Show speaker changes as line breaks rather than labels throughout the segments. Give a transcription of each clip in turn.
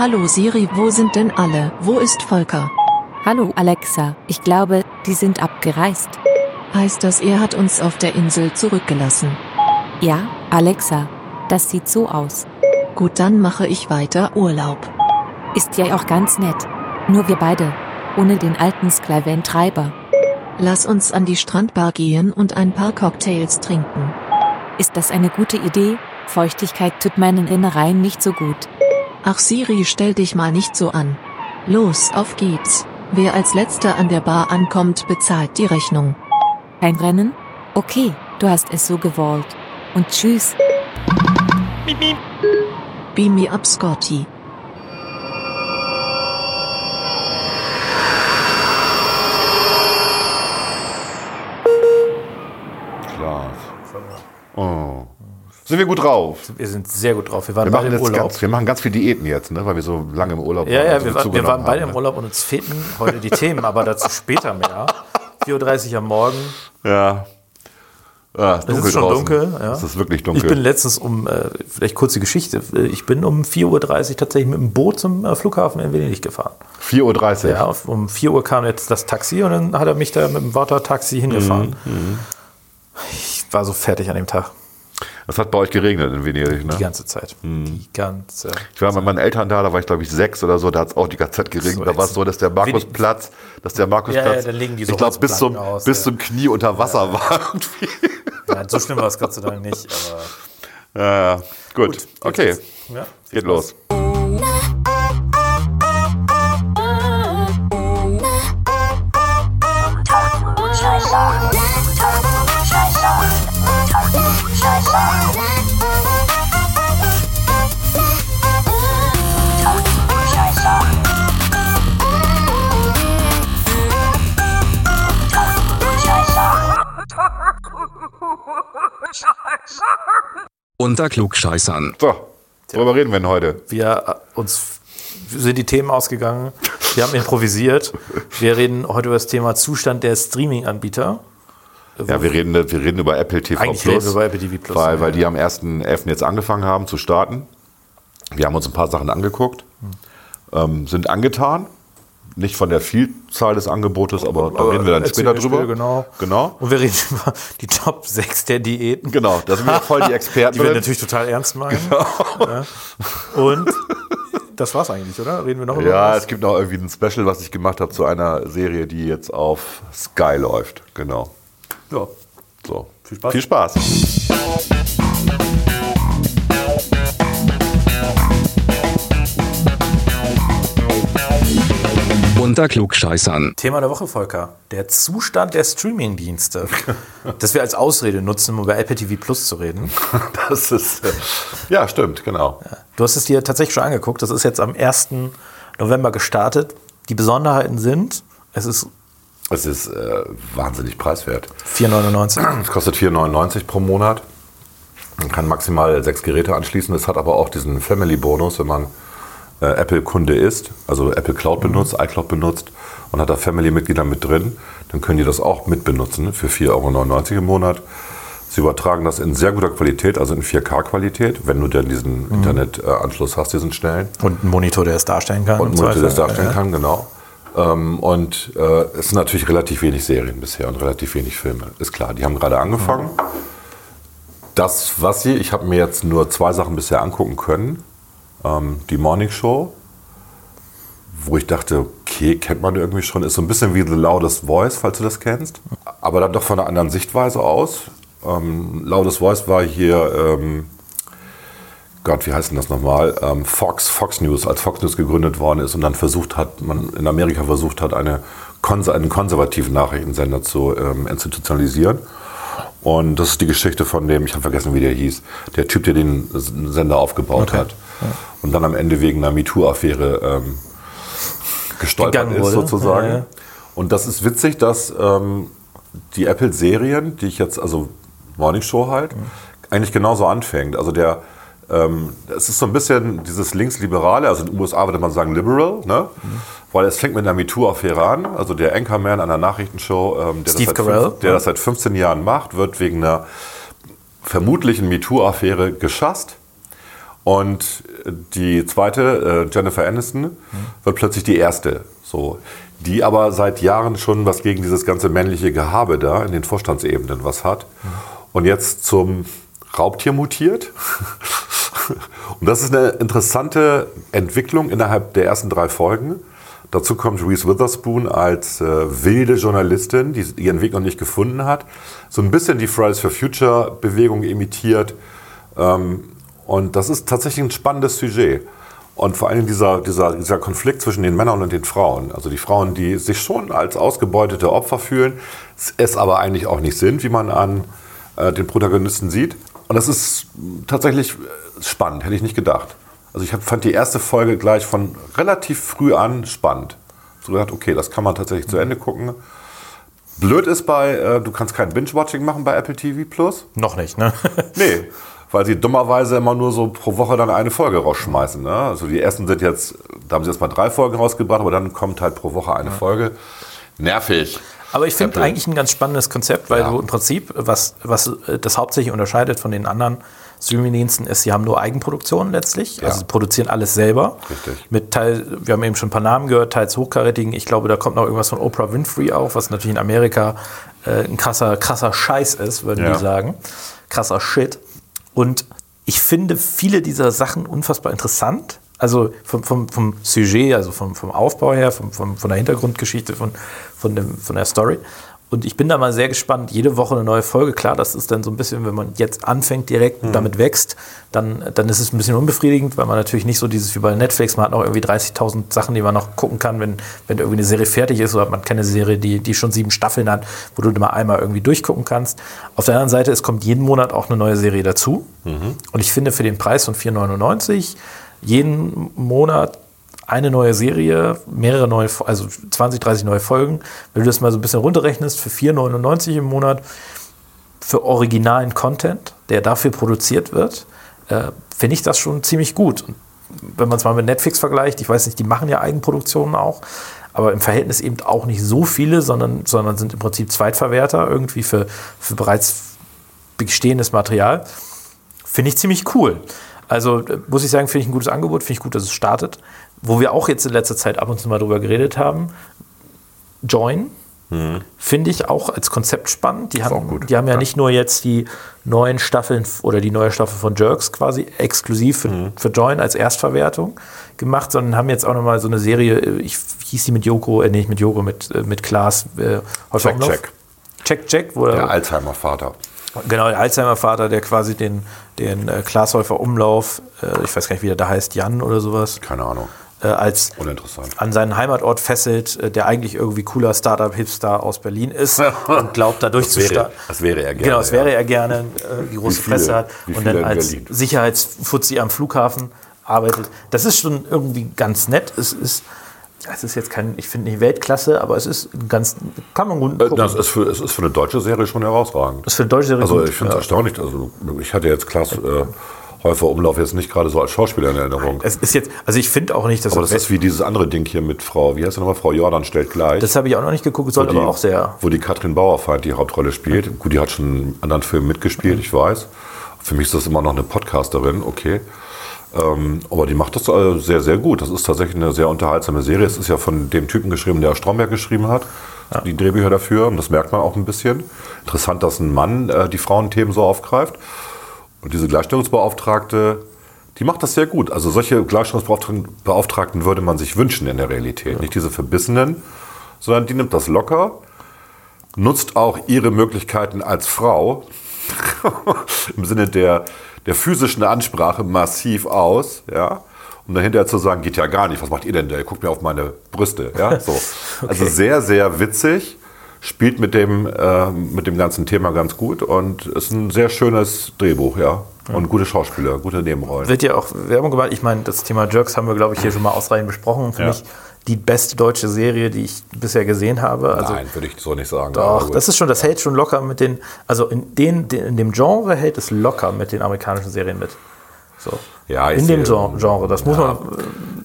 Hallo Siri, wo sind denn alle? Wo ist Volker?
Hallo Alexa, ich glaube, die sind abgereist.
Heißt das, er hat uns auf der Insel zurückgelassen?
Ja, Alexa, das sieht so aus.
Gut, dann mache ich weiter Urlaub.
Ist ja auch ganz nett. Nur wir beide. Ohne den alten Sklaven-Treiber.
Lass uns an die Strandbar gehen und ein paar Cocktails trinken.
Ist das eine gute Idee? Feuchtigkeit tut meinen Innereien nicht so gut.
Ach Siri, stell dich mal nicht so an. Los, auf geht's. Wer als letzter an der Bar ankommt, bezahlt die Rechnung.
Kein Rennen? Okay, du hast es so gewollt. Und tschüss.
Beam me up, Scotty.
Sind wir gut drauf?
Wir sind sehr gut drauf. Wir waren
Wir machen,
im Urlaub.
ganz, wir machen ganz viel Diäten jetzt, ne? weil wir so lange im Urlaub
ja, ja,
also
wir, war, wir waren beide
haben,
im
ne?
Urlaub und uns fehlten heute die Themen, aber dazu später mehr. 4.30 Uhr am Morgen.
Ja. Ist
Es
dunkel
ist schon
draußen.
dunkel. Ja.
Es ist wirklich dunkel.
Ich bin letztens um, äh, vielleicht kurze Geschichte, ich bin um 4.30 Uhr tatsächlich mit dem Boot zum äh, Flughafen in Venedig gefahren.
4.30 Uhr.
Ja, um 4 Uhr kam jetzt das Taxi und dann hat er mich da mit dem Water-Taxi hingefahren.
Mhm,
Ich war so fertig an dem Tag.
Es hat bei euch geregnet in Venedig, ne?
Die ganze Zeit. Die ganze
Ich war mit meinen Eltern da, da war ich glaube ich sechs oder so, da hat es auch die ganze Zeit geregnet.
So
da war es so, dass der Markusplatz, dass der Markusplatz,
Ja, ja, da so
ich glaube bis zum,
aus,
bis
ja.
zum Knie unter Wasser war. irgendwie.
Ja, so schlimm war es Gott sei Dank nicht. Aber
ja, ja. Gut, okay,
ja,
geht los.
Unter Klugscheißern.
So, worüber reden wir denn heute?
wir uns sind die Themen ausgegangen. Wir haben improvisiert. Wir reden heute über das Thema Zustand der Streaming-Anbieter.
Ja, wir reden, wir reden über Apple TV
Eigentlich
Plus.
reden wir über Apple TV Plus,
Weil, weil die am 1.11. jetzt angefangen haben zu starten. Wir haben uns ein paar Sachen angeguckt, ähm, sind angetan. Nicht von der Vielzahl des Angebotes, aber da reden wir dann später drüber.
Genau.
Genau.
Und wir reden über die Top 6 der Diäten.
Genau, da sind wir voll die Experten.
Die wir
drin.
natürlich total ernst meinen. Ja. Und das war's eigentlich, oder? Reden wir noch über
Ja,
was?
es gibt noch irgendwie ein Special, was ich gemacht habe zu einer Serie, die jetzt auf Sky läuft. Genau.
Ja.
So.
Viel Spaß.
Viel Spaß.
Unter Klugscheißern.
Thema der Woche, Volker. Der Zustand der Streaming-Dienste. das wir als Ausrede nutzen, um über Apple TV Plus zu reden.
Das ist. äh, Ja, stimmt, genau.
Du hast es dir tatsächlich schon angeguckt. Das ist jetzt am 1. November gestartet. Die Besonderheiten sind, es ist
Es ist äh, wahnsinnig preiswert.
4,99.
Es kostet 4,99 pro Monat. Man kann maximal sechs Geräte anschließen. Es hat aber auch diesen Family-Bonus, wenn man äh, Apple-Kunde ist, also Apple Cloud benutzt, iCloud benutzt und hat da Family-Mitglieder mit drin, dann können die das auch mitbenutzen für 4,99 Euro im Monat. Sie übertragen das in sehr guter Qualität, also in 4K-Qualität, wenn du denn diesen Internetanschluss hast, diesen schnellen.
Und ein Monitor, der es darstellen kann.
Und
im
ein Monitor, der
Zweifel.
darstellen
Ja.
kann, genau. Ähm, und äh, es sind natürlich relativ wenig Serien bisher und relativ wenig Filme. Ist klar, die haben gerade angefangen. Das, was sie, ich habe mir jetzt nur zwei Sachen bisher angucken können. Ähm, die Morning Show, wo ich dachte, okay, kennt man irgendwie schon, ist so ein bisschen wie The Loudest Voice, falls du das kennst. Aber dann doch von einer anderen Sichtweise aus. Ähm, Loudest Voice war hier ähm, Gott, wie heißt denn das nochmal? Ähm, Fox, Fox News, als Fox News gegründet worden ist und dann versucht hat, man in Amerika versucht hat, eine, einen konservativen Nachrichtensender zu ähm, institutionalisieren. Und das ist die Geschichte von dem, ich habe vergessen, wie der hieß, der Typ, der den Sender aufgebaut hat. Und dann am Ende wegen einer MeToo-Affäre ähm, gestolpert
Gegangen
ist,
wurde.
sozusagen.
Ja, ja.
Und das ist witzig, dass ähm, die Apple-Serien, die ich jetzt, also Morning Show halt, eigentlich genauso anfängt. Also der, es ist so ein bisschen dieses Linksliberale, also in den USA würde man sagen liberal, ne? Weil es fängt mit einer MeToo-Affäre an. Also der Anchorman einer Nachrichtenshow, ähm, der, das
Steve
seit,
Carell,
fünf, der
ja.
das seit 15 Jahren macht, wird wegen einer vermutlichen MeToo-Affäre geschasst. Und die zweite, äh, Jennifer Aniston, wird plötzlich die erste. So, die aber seit Jahren schon was gegen dieses ganze männliche Gehabe da in den Vorstandsebenen was hat. Und jetzt zum Raubtier mutiert. Und das ist eine interessante Entwicklung innerhalb der ersten drei Folgen. Dazu kommt Reese Witherspoon als äh, wilde Journalistin, die ihren Weg noch nicht gefunden hat. So ein bisschen die Fridays for Future Bewegung imitiert. Ähm, und das ist tatsächlich ein spannendes Sujet. Und vor allem dieser, dieser, dieser Konflikt zwischen den Männern und den Frauen. Also die Frauen, die sich schon als ausgebeutete Opfer fühlen, es aber eigentlich auch nicht sind, wie man an äh, den Protagonisten sieht. Und das ist tatsächlich äh, spannend, hätte ich nicht gedacht. Also ich hab, fand die erste Folge gleich von relativ früh an spannend. So gedacht, okay, das kann man tatsächlich zu Ende gucken. Blöd ist bei, äh, du kannst kein Binge-Watching machen bei Apple TV Plus.
Noch nicht, ne?
Nee, weil sie dummerweise immer nur so pro Woche dann eine Folge rausschmeißen. Ne? Also die ersten sind jetzt, da haben sie erst mal drei Folgen rausgebracht, aber dann kommt halt pro Woche eine Folge. Nervig.
Aber ich finde eigentlich ein ganz spannendes Konzept, weil
Ja.
du im Prinzip, was, was äh, das hauptsächlich unterscheidet von den anderen Streaming-Diensten, ist, sie haben nur Eigenproduktionen letztlich.
Ja.
Also sie produzieren alles selber.
Richtig.
Mit Teil, wir haben eben schon ein paar Namen gehört, teils hochkarätigen. Ich glaube, da kommt noch irgendwas von Oprah Winfrey auch, was natürlich in Amerika äh, ein krasser, krasser Scheiß ist, würden
Ja.
die sagen. Krasser Shit. Und ich finde viele dieser Sachen unfassbar interessant. Also vom, vom, vom Sujet, also vom, vom Aufbau her, vom, vom, von der Hintergrundgeschichte, von, von, dem, von der Story. Und ich bin da mal sehr gespannt. Jede Woche eine neue Folge. Klar, das ist dann so ein bisschen, wenn man jetzt anfängt direkt und damit wächst, dann, dann ist es ein bisschen unbefriedigend, weil man natürlich nicht so dieses wie bei Netflix, man hat noch irgendwie 30.000 Sachen, die man noch gucken kann, wenn, wenn irgendwie eine Serie fertig ist oder man keine Serie, die, die schon sieben Staffeln hat, wo du mal einmal irgendwie durchgucken kannst. Auf der anderen Seite, es kommt jeden Monat auch eine neue Serie dazu. Und ich finde für den Preis von 4,99 jeden Monat eine neue Serie, mehrere neue, also 20, 30 neue Folgen. Wenn du das mal so ein bisschen runterrechnest, für 4,99 im Monat für originalen Content, der dafür produziert wird, äh, finde ich das schon ziemlich gut. Und wenn man es mal mit Netflix vergleicht, ich weiß nicht, die machen ja Eigenproduktionen auch, aber im Verhältnis eben auch nicht so viele, sondern, sondern sind im Prinzip Zweitverwerter irgendwie für, für bereits bestehendes Material. Finde ich ziemlich cool. Also äh, muss ich sagen, finde ich ein gutes Angebot, finde ich gut, dass es startet. Wo wir auch jetzt in letzter Zeit ab und zu mal drüber geredet haben, Join, finde ich auch als Konzept spannend. Die haben, die haben ja, nicht nur jetzt die neuen Staffeln oder die neue Staffel von Jerks quasi exklusiv für, für Join als Erstverwertung gemacht, sondern haben jetzt auch nochmal so eine Serie, äh, ich hieß die mit Joko, äh, nicht mit Joko, mit, äh, mit Klaas. Äh,
Check, check.
Check, check, wo
Der
er,
Alzheimer-Vater.
genau, der Alzheimer-Vater, der quasi den, den äh, Glashäufer Umlauf, äh, ich weiß gar nicht, wie der da heißt, Jan oder sowas,
Keine Ahnung.
äh, als
Uninteressant.
an seinen Heimatort fesselt, äh, der eigentlich irgendwie cooler Startup-Hipster aus Berlin ist und glaubt, da
Das wäre,
durchzustarten.
das wäre er gerne.
Genau, das wäre
ja.
er gerne, äh, die große
viele-
Fresse hat und dann als? Sicherheitsfuzzi am Flughafen arbeitet. Das ist schon irgendwie ganz nett. Es ist, es ist jetzt kein, ich finde nicht Weltklasse, aber es ist ganz, kann man gut
Äh,
gucken.
Das ist für, es ist für eine deutsche Serie schon herausragend.
Das ist für eine deutsche Serie
Also ich finde es
ja.
erstaunlich. Also ich hatte jetzt Klaas äh, Häufer Umlauf jetzt nicht gerade so als Schauspieler in Erinnerung.
Es ist jetzt, also ich finde auch nicht, dass
Aber das ist wie dieses andere Ding hier mit Frau, wie heißt sie nochmal? Frau Jordan stellt gleich.
das habe ich auch noch nicht geguckt, soll
Wo die-
aber auch sehr.
Wo die Katrin Bauerfeind die Hauptrolle spielt. Gut, die hat schon in anderen Filmen mitgespielt, ich weiß. Für mich ist das immer noch eine Podcasterin, okay. Ähm, aber die macht das äh, sehr, sehr gut. Das ist tatsächlich eine sehr unterhaltsame Serie. Es ist ja von dem Typen geschrieben, der Stromberg geschrieben hat. Die Drehbücher dafür. Und das merkt man auch ein bisschen. Interessant, dass ein Mann äh, die Frauenthemen so aufgreift. Und diese Gleichstellungsbeauftragte, die macht das sehr gut. Also solche Gleichstellungsbeauftragten Beauftragten würde man sich wünschen in der Realität. Nicht diese Verbissenen, sondern die nimmt das locker, nutzt auch ihre Möglichkeiten als Frau im Sinne der, der physischen Ansprache massiv aus, ja. Um dann hinterher zu sagen, geht ja gar nicht, was macht ihr denn da? Ihr guckt mir auf meine Brüste, ja. So. Also sehr, sehr witzig, spielt mit dem, äh, mit dem ganzen Thema ganz gut und ist ein sehr schönes Drehbuch, ja. Und gute Schauspieler, gute Nebenrollen.
Wird ja auch Werbung gemacht. Ich meine, das Thema Jerks haben wir, glaube ich, hier schon mal ausreichend besprochen. Für
Ja.
mich die beste deutsche Serie, die ich bisher gesehen habe. Also
Nein, würde ich so nicht sagen.
Doch, das ist schon, das hält schon locker mit den, also in, den, in dem Genre hält es locker mit den amerikanischen Serien mit. So.
Ja,
in dem
sehe-
Genre, das muss
Ja.
man,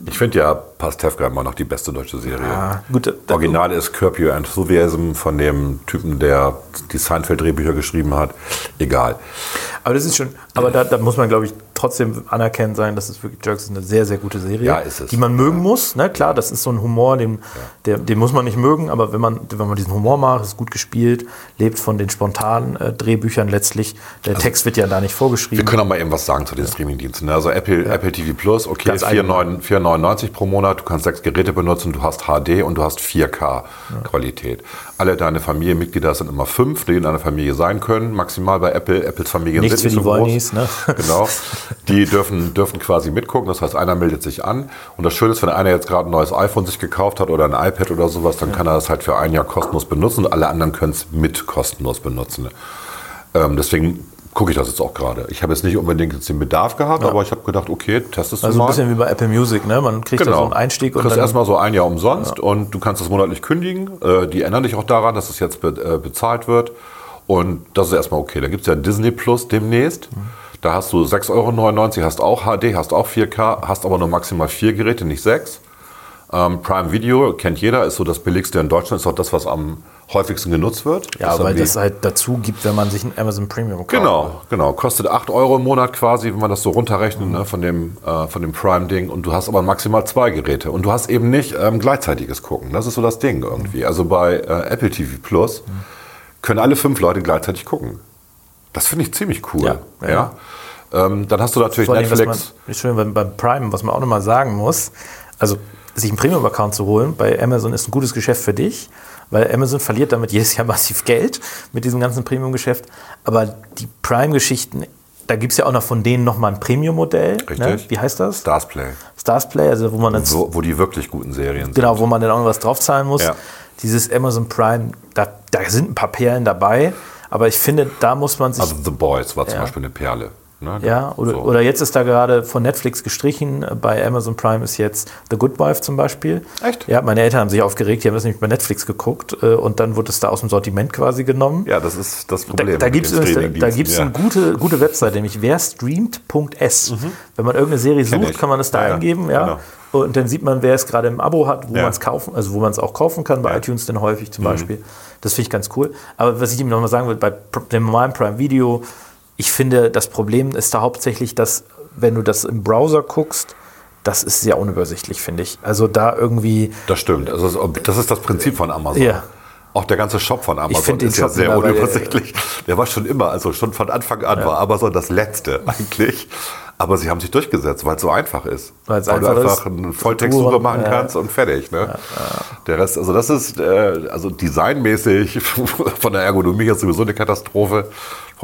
Ich finde ja Pastewka immer noch die beste deutsche Serie.
Ah, gut, da-
Original ist Curb Your Enthusiasm von dem Typen, der die Seinfeld-Drehbücher geschrieben hat. Egal.
Aber das ist schon, aber da, da muss man, glaube ich, trotzdem anerkennen sein, dass es wirklich Jerks ist eine sehr, sehr gute Serie,
Ja, ist es.
die man mögen muss. Ne? Klar, das ist so ein Humor, den, der, den muss man nicht mögen, aber wenn man, wenn man diesen Humor macht, ist gut gespielt, lebt von den spontanen äh, Drehbüchern letztlich. Der Text wird ja da nicht
Wir
vorgeschrieben.
können auch mal eben was sagen zu den Streamingdiensten. ne? Also Apple, Apple TV Plus, okay,
Ganz allgemein.
4,99 4,99 pro Monat. Du kannst sechs Geräte benutzen, du hast HD und du hast 4K Qualität. Alle deine Familienmitglieder sind immer fünf, die in einer Familie sein können. Maximal bei Apple. Apples Familien
Nichts
sind nicht
für
so
die
groß.
Ne?
Genau. Die dürfen, dürfen quasi mitgucken. Das heißt, einer meldet sich an. Und das Schöne ist, wenn einer jetzt gerade ein neues iPhone sich gekauft hat oder ein iPad oder sowas, dann kann er das halt für ein Jahr kostenlos benutzen und alle anderen können es mit kostenlos benutzen. Ähm, deswegen gucke ich das jetzt auch gerade. Ich habe jetzt nicht unbedingt jetzt den Bedarf gehabt, aber ich habe gedacht, okay, testest du
Also
mal.
ein bisschen wie bei Apple Music, ne? Man kriegt da so einen Einstieg
Du
und
kriegst erstmal so ein Jahr umsonst und du kannst das monatlich kündigen. Äh, die ändern dich auch daran, dass es jetzt be äh, bezahlt wird. Und das ist erstmal okay. Da gibt es ja Disney Plus demnächst. Da hast du 6,99 Euro, hast auch HD, hast auch 4K, hast aber nur maximal vier Geräte, nicht sechs. Ähm, Prime Video kennt jeder, ist so das billigste in Deutschland, ist auch das, was am häufigsten genutzt wird.
ja,
ist
weil das halt dazu gibt, wenn man sich ein Amazon Premium kauft.
Genau, genau. Kostet 8 Euro im Monat quasi, wenn man das so runterrechnet ne, von dem, äh, von dem Prime-Ding. Und du hast aber maximal zwei Geräte. Und du hast eben nicht ähm, gleichzeitiges Gucken. Das ist so das Ding irgendwie. Also bei äh, Apple TV Plus können alle fünf Leute gleichzeitig gucken. Das finde ich ziemlich cool.
Ja,
Ja,
ja.
Ähm, dann hast du natürlich
allem,
Netflix.
schön, beim, beim Prime, was man auch nochmal sagen muss, also sich einen Premium-Account zu holen bei Amazon ist ein gutes Geschäft für dich, weil Amazon verliert damit jedes Jahr massiv Geld mit diesem ganzen Premium-Geschäft. Aber die Prime-Geschichten, da gibt es ja auch noch von denen nochmal ein Premium-Modell. Ne?
Richtig.
Wie heißt das?
Stars Play.
Stars Play, also wo man dann
Wo, wo die wirklich guten Serien sind.
Genau, wo man dann auch noch was draufzahlen muss.
Ja.
Dieses Amazon Prime, da, da sind ein paar Perlen dabei, aber ich finde, da muss man sich.
Also The Boys war zum
Ja.
Beispiel eine Perle. Ne?
ja, oder,
So.
oder jetzt ist da gerade von Netflix gestrichen. Bei Amazon Prime ist jetzt The Good Wife zum Beispiel.
Echt?
Ja, meine Eltern haben sich aufgeregt, die haben das nämlich bei Netflix geguckt äh, und dann wurde es da aus dem Sortiment quasi genommen.
Ja, das ist das
Da,
Problem.
da
mit
gibt es da, da gibt's
ja.
eine gute, gute Webseite, nämlich werstreamt.s. Wenn man irgendeine Serie
Mhm. Kenn
sucht,
ich.
kann man das da
Ja,
eingeben. Ja.
genau.
Und dann sieht man, wer es gerade im Abo hat, wo
Ja.
man es kaufen, also wo man es auch kaufen kann, bei
Ja. Mhm.
iTunes dann häufig zum Beispiel. Das finde ich ganz cool. Aber was ich ihm nochmal sagen will, bei dem normalen Prime Video, ich finde, das Problem ist da hauptsächlich, dass, wenn du das im Browser guckst, das ist sehr unübersichtlich, finde ich. Also da irgendwie.
Das stimmt. Also das ist das Prinzip von Amazon.
Ja.
Auch der ganze Shop von Amazon ist ja sehr unübersichtlich. Der war schon immer, also schon von Anfang an war Amazon das Letzte eigentlich. Aber sie haben sich durchgesetzt, weil es so einfach ist.
Weil es
weil du
einfach
einfach
ist.
eine Volltextsuche machen
Ja.
kannst und fertig. Ne? Der Rest, also das ist äh, also designmäßig von der Ergonomie ist sowieso eine Katastrophe.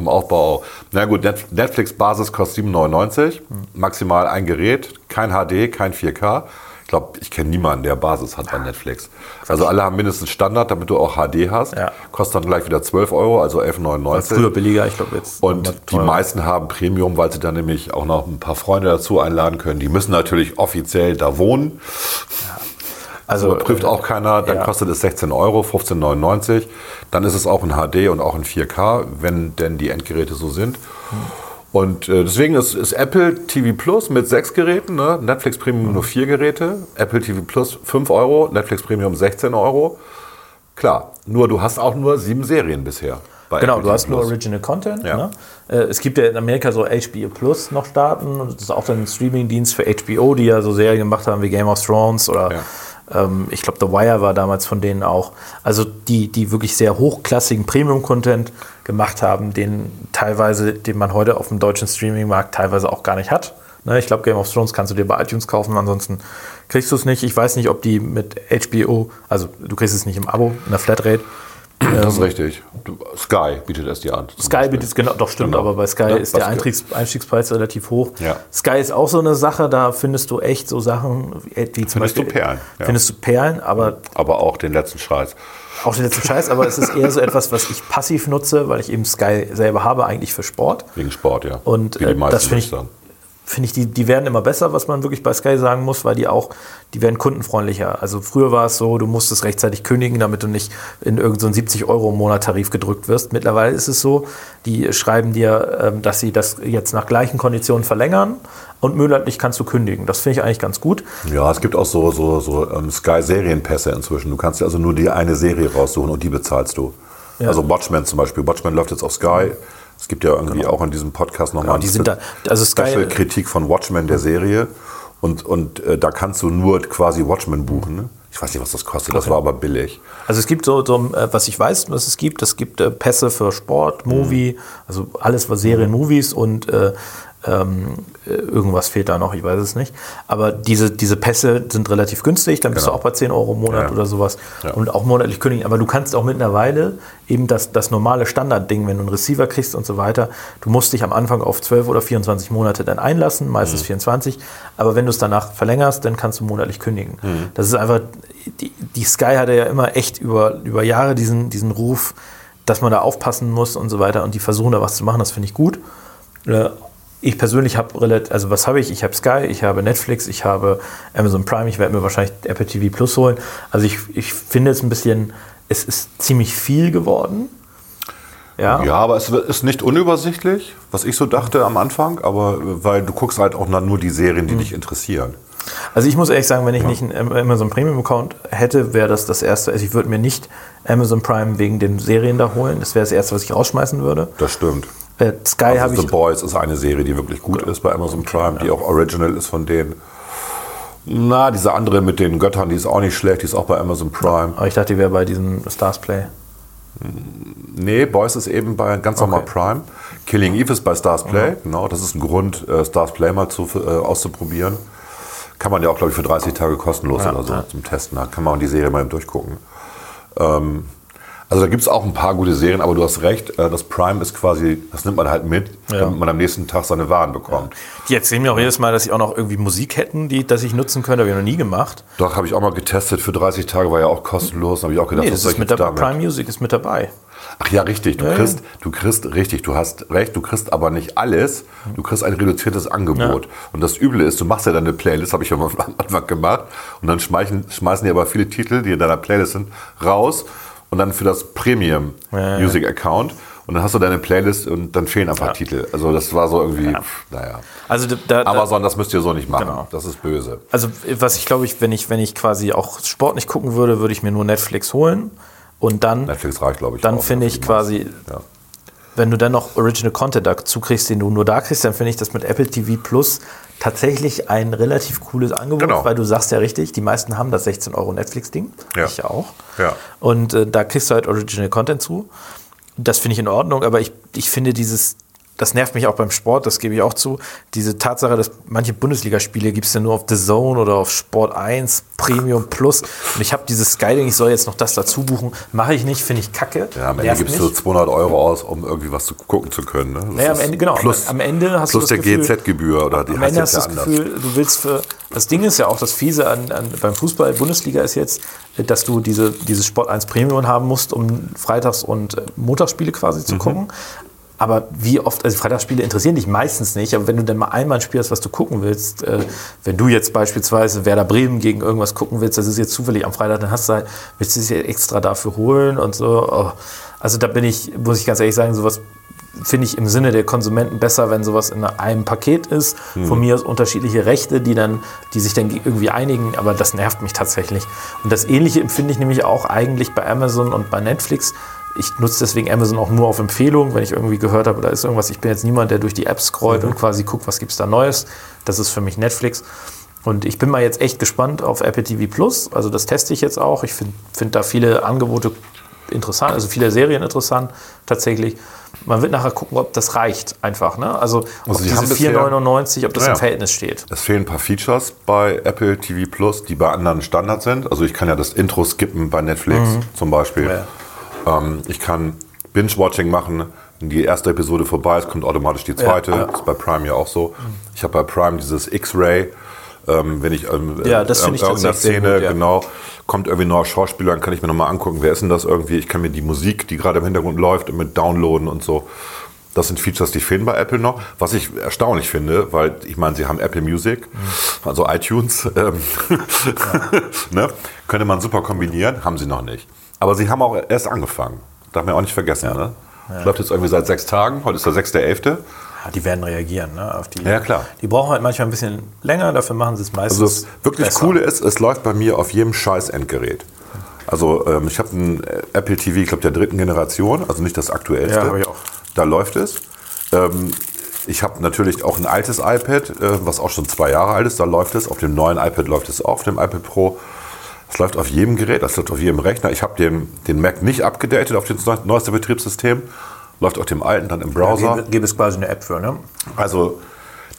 Vom Aufbau auch. Na gut, Net- Netflix-Basis kostet 7,99. Maximal ein Gerät, kein HD, kein 4K. Ich glaube, ich kenne niemanden, der Basis hat bei Netflix. Also alle haben mindestens Standard, damit du auch HD hast.
Ja.
Kostet dann gleich wieder 12 Euro, also 11,99.
Früher billiger, ich glaube jetzt.
Und die meisten haben Premium, weil sie dann nämlich auch noch ein paar Freunde dazu einladen können. Die müssen natürlich offiziell da wohnen.
Also,
Prüft auch keiner. Dann
ja.
kostet es 16 Euro, 15,99. Dann ist es auch in HD und auch in 4K, wenn denn die Endgeräte so sind. Und äh, deswegen ist, ist Apple TV Plus mit sechs Geräten, ne? Netflix Premium nur vier Geräte, Apple TV Plus 5 Euro, Netflix Premium 16 Euro. Klar, nur du hast auch nur sieben Serien bisher.
Genau,
Apple
du hast nur. Original Content.
Ja.
Ne? Äh, Es gibt ja in Amerika so HBO Plus noch Staaten. Und Das ist auch dann ein Streaming-Dienst für HBO, die ja so Serien gemacht haben wie Game of Thrones oder ähm, ich glaube, The Wire war damals von denen auch. Also die, die wirklich sehr hochklassigen Premium-Content gemacht haben, den teilweise, den man heute auf dem deutschen Streaming-Markt teilweise auch gar nicht hat. Ne? Ich glaube, Game of Thrones kannst du dir bei iTunes kaufen, ansonsten kriegst du es nicht. Ich weiß nicht, ob die mit HBO, also du kriegst es nicht im Abo, in der Flatrate.
Das ist richtig. Du, Sky bietet es dir an.
Sky bietet es genau, doch stimmt,
Genau.
aber bei Sky
Ja,
ist der Einstiegs, Einstiegspreis relativ hoch.
Ja.
Sky ist auch so eine Sache, da findest du echt so Sachen, wie wie zum
Findest du
Beispiel.
Perlen, ja.
Findest du Perlen, aber
Aber auch den letzten Scheiß.
auch den letzten Scheiß, aber es ist eher so etwas, was ich passiv nutze, weil ich eben Sky selber habe, eigentlich für Sport.
Wegen Sport, ja.
Und
Wie die
äh,
meisten,
das finde ich,
sagen.
Finde ich, die, die werden immer besser, was man wirklich bei Sky sagen muss, weil die auch, die werden kundenfreundlicher. Also früher war es so, du musstest rechtzeitig kündigen, damit du nicht in irgendeinen so 70 Euro im Monat Tarif gedrückt wirst. Mittlerweile ist es so, die schreiben dir, ähm, dass sie das jetzt nach gleichen Konditionen verlängern und monatlich kannst du kündigen. Das finde ich eigentlich ganz gut.
Ja, es gibt auch so, so, so ähm, Sky-Serienpässe inzwischen. Du kannst dir also nur die eine Serie raussuchen und die bezahlst du. Also Watchmen zum Beispiel. Watchmen läuft jetzt auf Sky. Es gibt ja irgendwie auch in diesem Podcast nochmal
Genau, die sind da, also
Special-Kritik von Watchmen, der Serie. Und, und äh, da kannst du nur quasi Watchmen buchen. Ne? Ich weiß nicht, was das kostet. Das war aber billig.
Also es gibt so, so äh, was ich weiß, was es gibt, es gibt äh, Pässe für Sport, Movie, also alles was Serien, Movies und äh, ähm, äh, irgendwas fehlt da noch, ich weiß es nicht. Aber diese, diese Pässe sind relativ günstig, dann bist
Genau.
du auch bei 10 Euro im Monat
Ja.
oder sowas
Ja.
und auch monatlich kündigen. Aber du kannst auch mittlerweile eben das, das normale Standardding, wenn du einen Receiver kriegst und so weiter, du musst dich am Anfang auf 12 oder 24 Monate dann einlassen, meistens
Mhm.
24. Aber wenn du es danach verlängerst, dann kannst du monatlich kündigen.
Mhm.
Das ist einfach, die, die Sky hatte ja immer echt über, über Jahre diesen, diesen Ruf, dass man da aufpassen muss und so weiter und die versuchen da was zu machen, das finde ich gut. Äh, Ich persönlich habe relativ, also was habe ich? Ich habe Sky, ich habe Netflix, ich habe Amazon Prime, ich werde mir wahrscheinlich Apple TV Plus holen. Also ich, ich finde es ein bisschen, es ist ziemlich viel geworden. Ja.
Ja, aber es ist nicht unübersichtlich, was ich so dachte am Anfang, aber weil du guckst halt auch nur die Serien, die dich interessieren.
Also ich muss ehrlich sagen, wenn ich nicht einen Amazon Premium Account hätte, wäre das das erste. Also ich würde mir nicht Amazon Prime wegen den Serien da holen. Das wäre das erste, was ich rausschmeißen würde.
Das stimmt.
Äh, Sky habe
Also
ich.
The Boys ist eine Serie, die wirklich gut ist bei Amazon Prime, die auch original ist von denen. Na, diese andere mit den Göttern, die ist auch nicht schlecht, die ist auch bei Amazon Prime.
Aber ich dachte, die wäre bei diesem Stars Play.
Nee, Boys ist eben bei ganz normal
Okay.
Prime. Killing Eve ist bei Stars Play, genau. Das ist ein Grund, äh, Stars Play mal zu, äh, auszuprobieren. Kann man ja auch, glaube ich, für 30 Tage kostenlos oder so zum Testen. Da kann man die Serie mal eben durchgucken. Ähm, also da gibt es auch ein paar gute Serien, aber du hast recht, äh, das Prime ist quasi, das nimmt man halt mit, damit man am nächsten Tag seine Waren bekommt.
Die erzählen mir auch jedes Mal, dass sie auch noch irgendwie Musik hätten, die dass ich nutzen könnte. Habe ich noch nie gemacht.
Doch, habe ich auch mal getestet, für 30 Tage war ja auch kostenlos. Habe ich auch gedacht,
Nee, das ist mit dabei. Prime Music ist mit dabei.
Ach ja, richtig. Du
Ja,
kriegst, du kriegst, richtig, du hast recht, du kriegst aber nicht alles. Du kriegst ein reduziertes Angebot. Und das Üble ist, du machst ja deine Playlist, habe ich ja mal am Anfang gemacht. Und dann schmeißen, schmeißen die aber viele Titel, die in deiner Playlist sind, raus. Und dann für das Premium
Ja, ja.
Music Account. Und dann hast du deine Playlist und dann fehlen ein paar Titel. Also das war so irgendwie, pff, naja.
Also da, da,
Amazon, das müsst ihr so nicht machen.
Genau.
Das ist böse.
Also was ich glaube ich, wenn ich, wenn ich quasi auch Sport nicht gucken würde, würde ich mir nur Netflix holen. Und dann,
Netflix reicht, glaube ich.
dann finde ich quasi.
Ja.
wenn du dann noch Original Content dazu kriegst, den du nur da kriegst, dann finde ich das mit Apple TV Plus tatsächlich ein relativ cooles Angebot,
Genau.
weil du sagst ja richtig, die meisten haben das 16 Euro Netflix-Ding.
Ja.
Ich auch.
Ja.
Und äh, da kriegst du halt Original Content zu. Das finde ich in Ordnung, aber ich, ich finde dieses, das nervt mich auch beim Sport, das gebe ich auch zu. Diese Tatsache, dass manche Bundesligaspiele gibt es ja nur auf The Zone oder auf Sport 1, Premium Plus. Und ich habe dieses Sky-Ding, ich soll jetzt noch das dazu buchen. Mache ich nicht, finde ich kacke.
Ja, am Ende gibst du 200 Euro aus, um irgendwie was zu gucken zu können. Ne?
Naja, am Ende, genau.
Plus,
am Ende hast
plus
du das
der GZ-Gebühr oder die
Am Ende hast du das
anders.
Gefühl, du willst für. Das Ding ist ja auch das Fiese an, an, beim Fußball, Bundesliga ist jetzt, dass du diese, dieses Sport 1 Premium haben musst, um Freitags- und äh, Montagsspiele quasi
Mhm.
zu gucken. Aber wie oft, also Freitagsspiele interessieren dich meistens nicht, aber wenn du dann mal einmal ein Spiel hast, was du gucken willst, äh, wenn du jetzt beispielsweise Werder Bremen gegen irgendwas gucken willst, das ist jetzt zufällig am Freitag, dann hast du halt, willst du es dir extra dafür holen und so. Oh. Also da bin ich, muss ich ganz ehrlich sagen, sowas finde ich im Sinne der Konsumenten besser, wenn sowas in einem Paket ist. Von mir aus unterschiedliche Rechte, die dann, die sich dann irgendwie einigen, aber das nervt mich tatsächlich. Und das Ähnliche empfinde ich nämlich auch eigentlich bei Amazon und bei Netflix. Ich nutze deswegen Amazon auch nur auf Empfehlung, wenn ich irgendwie gehört habe, da ist irgendwas. Ich bin jetzt niemand, der durch die Apps scrollt und quasi guckt, was gibt's da Neues. Das ist für mich Netflix. Und ich bin mal jetzt echt gespannt auf Apple TV Plus. Also das teste ich jetzt auch. Ich finde find da viele Angebote interessant, also viele Serien interessant tatsächlich. Man wird nachher gucken, ob das reicht einfach. Ne? Also, ob
die haben
diese
bisher-
4,99, ob das
Ja.
im Verhältnis steht.
Es fehlen ein paar Features bei Apple TV Plus, die bei anderen Standard sind. Also ich kann ja das Intro skippen bei Netflix zum Beispiel. Ähm, ich kann Binge-Watching machen. Wenn die erste Episode vorbei ist, kommt automatisch die zweite.
Ja, ja.
Das ist bei Prime ja auch so. Ich habe bei Prime dieses X-Ray. Ähm, wenn ich ähm,
Ja, das
äh,
ich
irgendeiner Szene,
gut, ja.
genau, kommt irgendwie ein neuer Schauspieler, dann kann ich mir nochmal angucken, wer ist denn das irgendwie. Ich kann mir die Musik, die gerade im Hintergrund läuft, mit downloaden und so. Das sind Features, die fehlen bei Apple noch. Was ich erstaunlich finde, weil ich meine, sie haben Apple Music, also iTunes, ähm, ne? könnte man super kombinieren, haben sie noch nicht. Aber sie haben auch erst angefangen. Darf man auch nicht vergessen. Ne? Läuft jetzt irgendwie seit sechs Tagen, heute ist der 6.11.
Ja, die werden reagieren, ne? Auf die,
Ja, klar.
Die brauchen halt manchmal ein bisschen länger, dafür machen sie es meistens.
Also das wirklich
besser.
Coole ist, es läuft bei mir auf jedem scheiß Endgerät. Also ähm, ich habe ein Apple TV, ich glaube der dritten Generation, also nicht das aktuellste.
Ja, hab ich auch.
Da läuft es. Ähm, ich habe natürlich auch ein altes iPad, äh, was auch schon zwei Jahre alt ist. Da läuft es. Auf dem neuen iPad läuft es auch, auf dem iPad Pro. Es läuft auf jedem Gerät, das läuft auf jedem Rechner. Ich habe den, den Mac nicht abgedatet auf das neueste Betriebssystem. Läuft auf dem alten dann im Browser.
Gibt, gibt es quasi eine App für, ne?
Also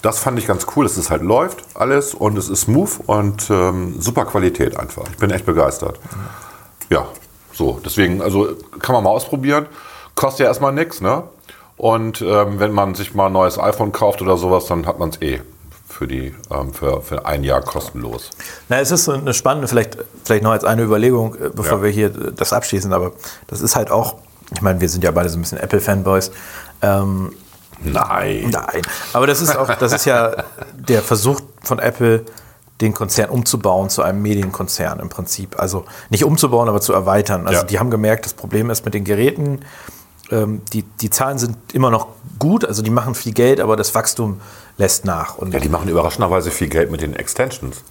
das fand ich ganz cool, dass es halt läuft alles und es ist smooth und ähm, super Qualität einfach. Ich bin echt begeistert. Ja, so deswegen, also kann man mal ausprobieren. Kostet ja erstmal nichts, ne? Und ähm, wenn man sich mal ein neues iPhone kauft oder sowas, dann hat man es eh für, die, ähm, für, für ein Jahr kostenlos.
Na, es ist eine spannende, vielleicht, vielleicht noch als eine Überlegung, äh, bevor
Ja.
wir hier das abschließen, aber das ist halt auch, ich meine, wir sind ja beide so ein bisschen Apple-Fanboys. Ähm,
Nein.
Nein. Aber das ist auch, das ist ja der Versuch von Apple, den Konzern umzubauen zu einem Medienkonzern im Prinzip. Also nicht umzubauen, aber zu erweitern. Also
Ja.
die haben gemerkt, das Problem ist mit den Geräten, ähm, die, die Zahlen sind immer noch gut, also die machen viel Geld, aber das Wachstum lässt nach. Und
Ja, die machen überraschenderweise viel Geld mit den Extensions.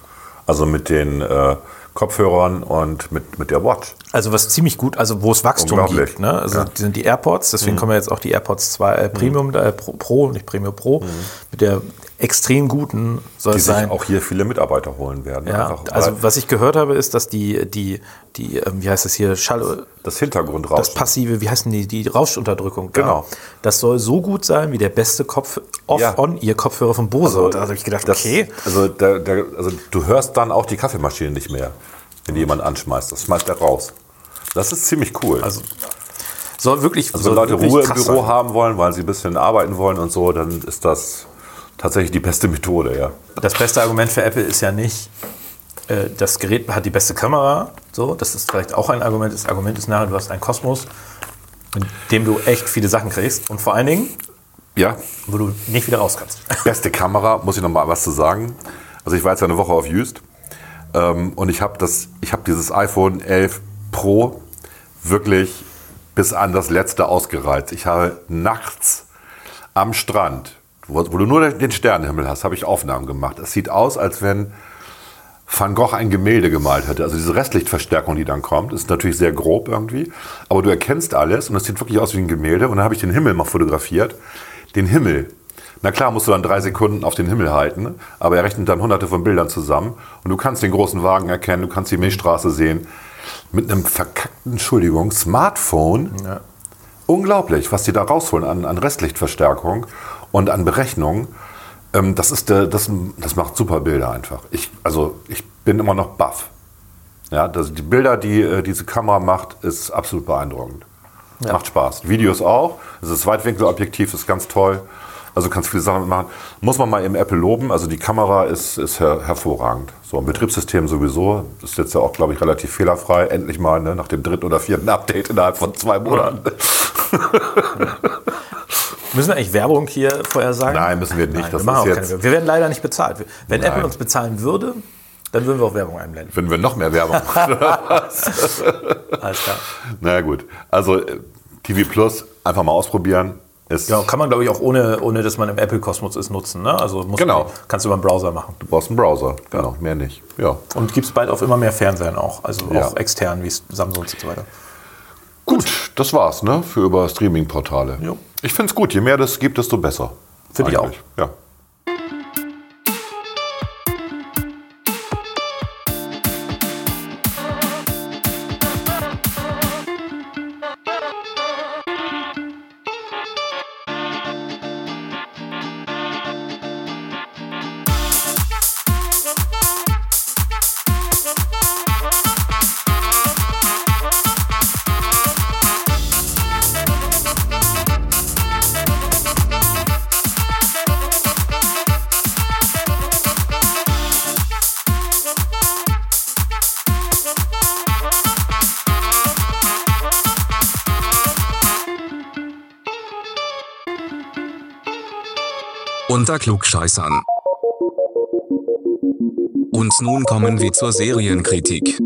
Also mit den äh, Kopfhörern und mit, mit der Watch.
Also was ziemlich gut, also wo es Wachstum gibt. Ne? Also
Ja. Mhm.
die sind die AirPods, deswegen kommen ja jetzt auch die AirPods 2 äh, Premium, äh, Pro, Pro, nicht Premium Pro, mit der extrem guten soll.
Die
es
sich
sein.
auch hier viele Mitarbeiter holen werden.
Ja,
Einfach,
also was ich gehört habe, ist, dass die, die, die ähm, wie heißt das hier, Schall,
das Hintergrundrauschen.
das passive, wie heißen die, die Rauschunterdrückung. da.
Genau.
Das soll so gut sein wie der beste Kopf
Ja.
Off-On-Ear-Kopfhörer von Bose. Und da habe ich gedacht,
Das-
okay.
Also, der, der, also du hörst dann auch die Kaffeemaschine nicht mehr, wenn die jemand anschmeißt. Das schmeißt er raus. Das ist ziemlich cool. Also,
Soll wirklich,
wenn
soll
Leute
wirklich
Ruhe im Büro
sein.
haben wollen, weil sie ein bisschen arbeiten wollen und so, dann ist das tatsächlich die beste Methode, ja.
Das beste Argument für Apple ist ja nicht, äh, das Gerät hat die beste Kamera. So, das ist vielleicht auch ein Argument. Das Argument ist nachher, du hast einen Kosmos, in dem du echt viele Sachen kriegst. Und vor allen Dingen,
Ja,
wo du nicht wieder raus kannst.
beste Kamera, muss ich noch mal was zu sagen. Also ich war jetzt eine Woche auf Jüst ähm, und ich habe habe dieses iPhone 11 Pro wirklich bis an das letzte ausgereizt. Ich habe nachts am Strand, wo, wo du nur den Sternenhimmel hast, habe ich Aufnahmen gemacht. Es sieht aus, als wenn Van Gogh ein Gemälde gemalt hätte. Also diese Restlichtverstärkung, die dann kommt, ist natürlich sehr grob irgendwie, aber du erkennst alles und es sieht wirklich aus wie ein Gemälde. Und dann habe ich den Himmel mal fotografiert. Den Himmel. Na klar, musst du dann drei Sekunden auf den Himmel halten, aber er rechnet dann hunderte von Bildern zusammen und du kannst den großen Wagen erkennen, du kannst die Milchstraße sehen. Mit einem verkackten, Entschuldigung, Smartphone. Unglaublich, was die da rausholen an, an Restlichtverstärkung und an Berechnung. Ähm, das, ist der, das, das macht super Bilder einfach. Ich, also ich bin immer noch baff. Ja, das, die Bilder, die äh, diese Kamera macht, ist absolut beeindruckend. Macht Spaß. Videos auch. Das ist Weitwinkelobjektiv, ist ganz toll. Also kannst viele Sachen machen. Muss man mal im Apple loben. Also die Kamera ist, ist her hervorragend. So ein Betriebssystem sowieso. Ist jetzt ja auch, glaube ich, relativ fehlerfrei. Endlich mal ne, nach dem dritten oder vierten Update innerhalb von zwei Monaten.
Müssen wir eigentlich Werbung hier vorher sagen?
Nein, müssen wir nicht.
Nein,
Das
wir, machen
ist jetzt-
wir werden leider nicht bezahlt. Wenn
Nein.
Apple uns bezahlen würde, dann würden wir auch Werbung einblenden.
Wenn wir noch mehr Werbung machen.
Alles klar.
Na gut. Also äh, TV Plus einfach mal ausprobieren. Ist,
Ja, kann man, glaube ich, auch ohne, ohne dass man im Apple-Kosmos ist, nutzen. Ne? Also
Genau.
man, kannst du über einen Browser machen.
Du brauchst einen Browser. Genau, mehr nicht. Ja.
Und gibt es bald auf immer mehr Fernsehen auch. Also
Ja.
auch extern, wie Samsung und so weiter.
Gut, das war's, ne? Für über Streaming-Portale.
Jo.
Ich finde es gut. Je mehr das gibt, desto besser.
Finde ich
Eigentlich. Ja.
Unter Klugscheißern. Und nun kommen wir zur Serienkritik.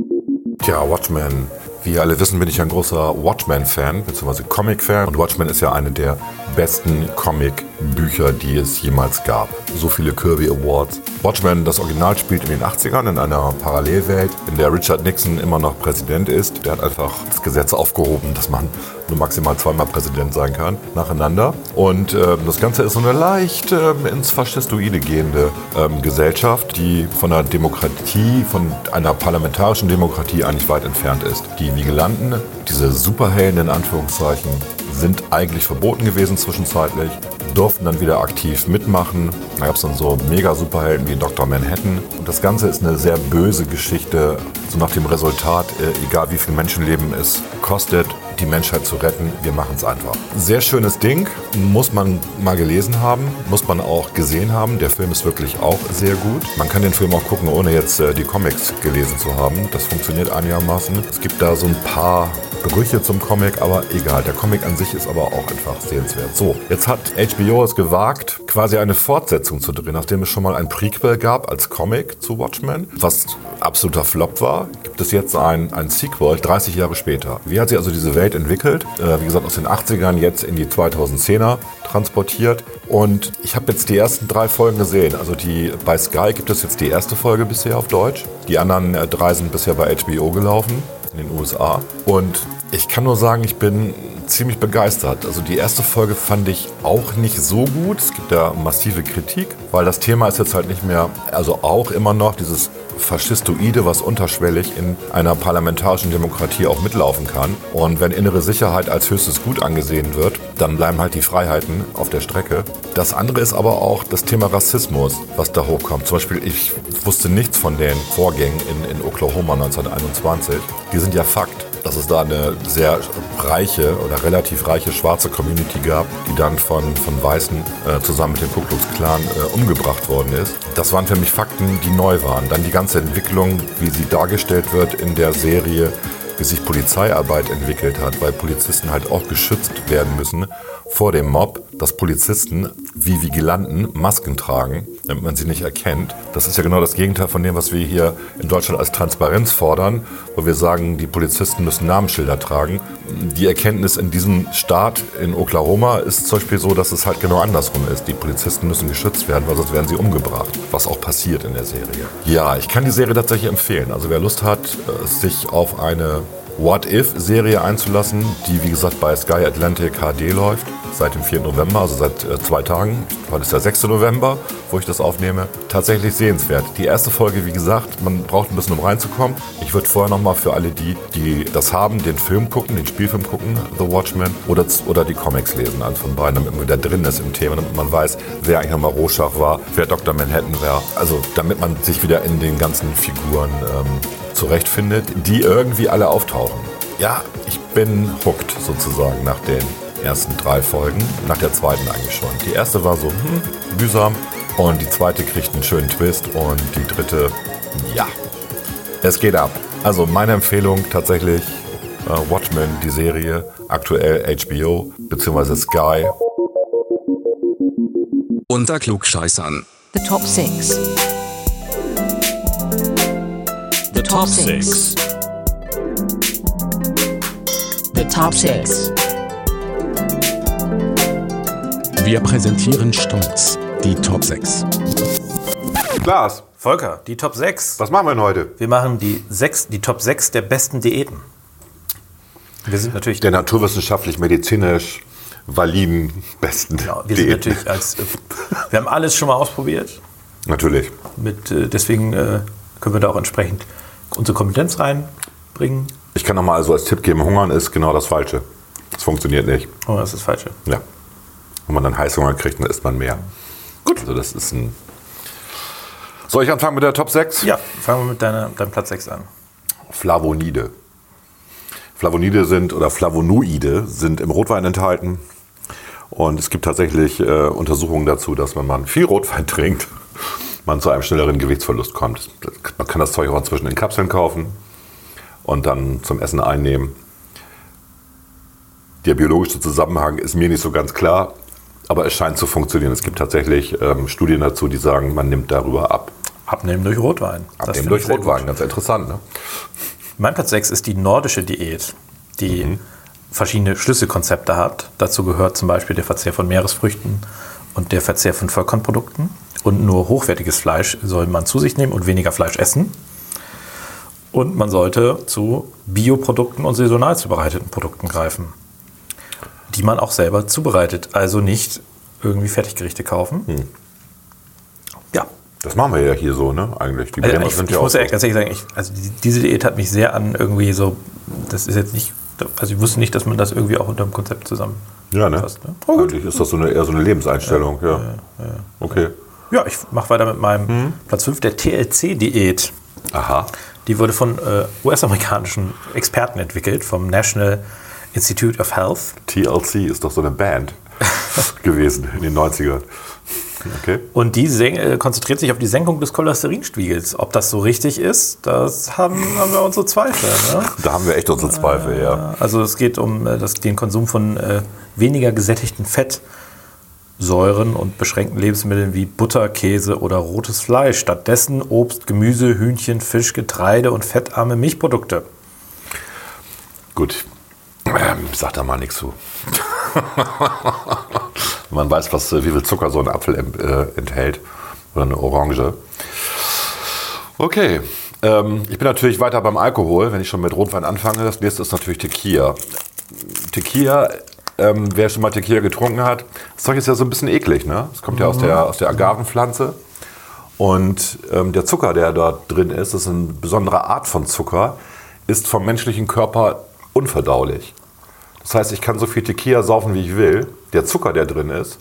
Tja, Watchmen. Wie ihr alle wissen, bin ich ein großer Watchmen-Fan, beziehungsweise Comic-Fan. Und Watchmen ist ja eine der besten Comic-Bücher, die es jemals gab. So viele Kirby Awards. Watchmen, das Original spielt in den 80ern in einer Parallelwelt, in der Richard Nixon immer noch Präsident ist. Der hat einfach das Gesetz aufgehoben, dass man nur maximal zweimal Präsident sein kann, nacheinander. Und ähm, das Ganze ist so eine leicht ähm, ins Faschistoide gehende ähm, Gesellschaft, die von einer Demokratie, von einer parlamentarischen Demokratie eigentlich weit entfernt ist. Die Vigilanten, diese Superhelden in Anführungszeichen, sind eigentlich verboten gewesen zwischenzeitlich, durften dann wieder aktiv mitmachen. Da gab es dann so mega-Superhelden wie Dr. Manhattan. Und das Ganze ist eine sehr böse Geschichte, so nach dem Resultat, äh, egal wie viel Menschenleben es kostet, die Menschheit zu retten, wir machen es einfach. Sehr schönes Ding, muss man mal gelesen haben, muss man auch gesehen haben. Der Film ist wirklich auch sehr gut. Man kann den Film auch gucken, ohne jetzt äh, die Comics gelesen zu haben. Das funktioniert einigermaßen. Es gibt da so ein paar Brüche zum Comic, aber egal. Der Comic an sich ist aber auch einfach sehenswert. So, jetzt hat HBO es gewagt, quasi eine Fortsetzung zu drehen, nachdem es schon mal ein Prequel gab als Comic zu Watchmen, was absoluter Flop war, gibt es jetzt ein, ein Sequel 30 Jahre später. Wie hat sich also diese Welt entwickelt? Äh, wie gesagt, aus den 80ern jetzt in die 2010er transportiert. Und ich habe jetzt die ersten drei Folgen gesehen. Also die, bei Sky gibt es jetzt die erste Folge bisher auf Deutsch. Die anderen äh, drei sind bisher bei HBO gelaufen in den USA. Und ich kann nur sagen, ich bin ziemlich begeistert. Also die erste Folge fand ich auch nicht so gut. Es gibt ja massive Kritik, weil das Thema ist jetzt halt nicht mehr, also auch immer noch dieses Faschistoide, was unterschwellig in einer parlamentarischen Demokratie auch mitlaufen kann. Und wenn innere Sicherheit als höchstes Gut angesehen wird, dann bleiben halt die Freiheiten auf der Strecke. Das andere ist aber auch das Thema Rassismus, was da hochkommt. Zum Beispiel, ich wusste nichts von den Vorgängen in, in Oklahoma 1921. Die sind ja Fakt dass es da eine sehr reiche oder relativ reiche schwarze Community gab, die dann von, von Weißen äh, zusammen mit dem Ku Klux Klan äh, umgebracht worden ist. Das waren für mich Fakten, die neu waren. Dann die ganze Entwicklung, wie sie dargestellt wird in der Serie, wie sich Polizeiarbeit entwickelt hat, weil Polizisten halt auch geschützt werden müssen vor dem Mob, dass Polizisten wie Vigilanten Masken tragen, damit man sie nicht erkennt. Das ist ja genau das Gegenteil von dem, was wir hier in Deutschland als Transparenz fordern, wo wir sagen, die Polizisten müssen Namensschilder tragen. Die Erkenntnis in diesem Staat in Oklahoma ist zum Beispiel so, dass es halt genau andersrum ist. Die Polizisten müssen geschützt werden, weil sonst werden sie umgebracht, was auch passiert in der Serie. Ja, ich kann die Serie tatsächlich empfehlen. Also wer Lust hat, äh, sich auf eine What-If-Serie einzulassen, die wie gesagt bei Sky Atlantic HD läuft, seit dem 4. November, also seit äh, zwei Tagen. Heute ist der 6. November, wo ich das aufnehme. Tatsächlich sehenswert. Die erste Folge, wie gesagt, man braucht ein bisschen, um reinzukommen. Ich würde vorher nochmal für alle die, die das haben, den Film gucken, den Spielfilm gucken, The Watchmen, oder, oder die Comics lesen, eins von beiden, damit man wieder drin ist im Thema, damit man weiß, wer eigentlich nochmal Rorschach war, wer Dr. Manhattan war. Also damit man sich wieder in den ganzen Figuren ähm, zurechtfindet, die irgendwie alle auftauchen. Ja, ich bin hooked sozusagen nach den ersten drei Folgen, nach der zweiten eigentlich schon. Die erste war so hm, mühsam und die zweite kriegt einen schönen Twist und die dritte, ja, es geht ab. Also meine Empfehlung tatsächlich äh, Watchmen, die Serie, aktuell HBO bzw. Sky.
Unter Klugscheißern.
The Top 6.
Top 6. The Top 6.
Wir präsentieren stolz die Top 6.
Glas,
Volker, die Top 6.
was machen wir denn heute?
Wir machen die, sechs, die Top 6 der besten Diäten. Wir sind natürlich,
Der naturwissenschaftlich, medizinisch validen besten
genau, wir sind
Diäten.
natürlich als, äh, wir haben alles schon mal ausprobiert.
Natürlich.
Mit, äh, deswegen äh, können wir da auch entsprechend unsere Kompetenz reinbringen.
Ich kann noch mal also als Tipp geben, Hungern ist genau das Falsche. Das funktioniert nicht.
Oh, das ist das Falsche.
Ja. Wenn man dann Heißhunger kriegt, dann isst man mehr. Gut. Also das ist ein... Soll ich anfangen mit der Top 6?
Ja, fangen wir mit deiner, deinem Platz 6 an.
Flavonide. Flavonide sind oder Flavonoide sind im Rotwein enthalten. Und es gibt tatsächlich äh, Untersuchungen dazu, dass wenn man viel Rotwein trinkt, man zu einem schnelleren Gewichtsverlust kommt. Man kann das Zeug auch inzwischen in Kapseln kaufen und dann zum Essen einnehmen. Der biologische Zusammenhang ist mir nicht so ganz klar. Aber es scheint zu funktionieren. Es gibt tatsächlich ähm, Studien dazu, die sagen, man nimmt darüber ab.
Abnehmen durch Rotwein.
Abnehmen durch Rotwein,
gut.
ganz interessant. Ne?
Mein Platz 6 ist die nordische Diät, die
Mhm.
verschiedene Schlüsselkonzepte hat. Dazu gehört zum Beispiel der Verzehr von Meeresfrüchten und der Verzehr von Vollkornprodukten. Und nur hochwertiges Fleisch soll man zu sich nehmen und weniger Fleisch essen. Und man sollte zu Bioprodukten und saisonal zubereiteten Produkten greifen, die man auch selber zubereitet. Also nicht irgendwie Fertiggerichte kaufen.
Hm.
Ja,
Das machen wir ja hier so, ne? Eigentlich. Die
also ich,
sind
ich
ja
muss ja
so.
ganz ehrlich sagen, ich, also die, diese Diät hat mich sehr an irgendwie so, das ist jetzt nicht, also ich wusste nicht, dass man das irgendwie auch unter dem Konzept zusammen
Ja, ne?
fasst. Ne? Gut.
Eigentlich ist das so eine, eher so eine Lebenseinstellung, ja. Okay.
Ja, ich mache weiter mit meinem
Hm?
Platz 5, der TLC-Diät.
Aha.
Die wurde von äh, US-amerikanischen Experten entwickelt, vom National Institute of Health.
TLC ist doch so eine Band gewesen in den 90ern. Okay.
Und die äh, konzentriert sich auf die Senkung des Cholesterinspiegels. Ob das so richtig ist, das haben, haben wir unsere Zweifel. Ne?
Da haben wir echt unsere Zweifel, ja.
Also es geht um äh, das, den Konsum von äh, weniger gesättigten Fettsäuren und beschränkten Lebensmitteln wie Butter, Käse oder rotes Fleisch. Stattdessen Obst, Gemüse, Hühnchen, Fisch, Getreide und fettarme Milchprodukte.
Gut. Ähm, sag da mal nichts zu. Man weiß, was, äh, wie viel Zucker so ein Apfel äh, enthält. Oder eine Orange. Okay. Ähm, ich bin natürlich weiter beim Alkohol, wenn ich schon mit Rotwein anfange. Das nächste ist natürlich Tequila. Tequila, ähm, wer schon mal Tequila getrunken hat, das Zeug ist ja so ein bisschen eklig. Ne? Es kommt ja aus der, aus der Agavenpflanze. Und ähm, der Zucker, der dort drin ist, das ist eine besondere Art von Zucker, ist vom menschlichen Körper unverdaulich. Das heißt, ich kann so viel Tequila saufen, wie ich will. Der Zucker, der drin ist,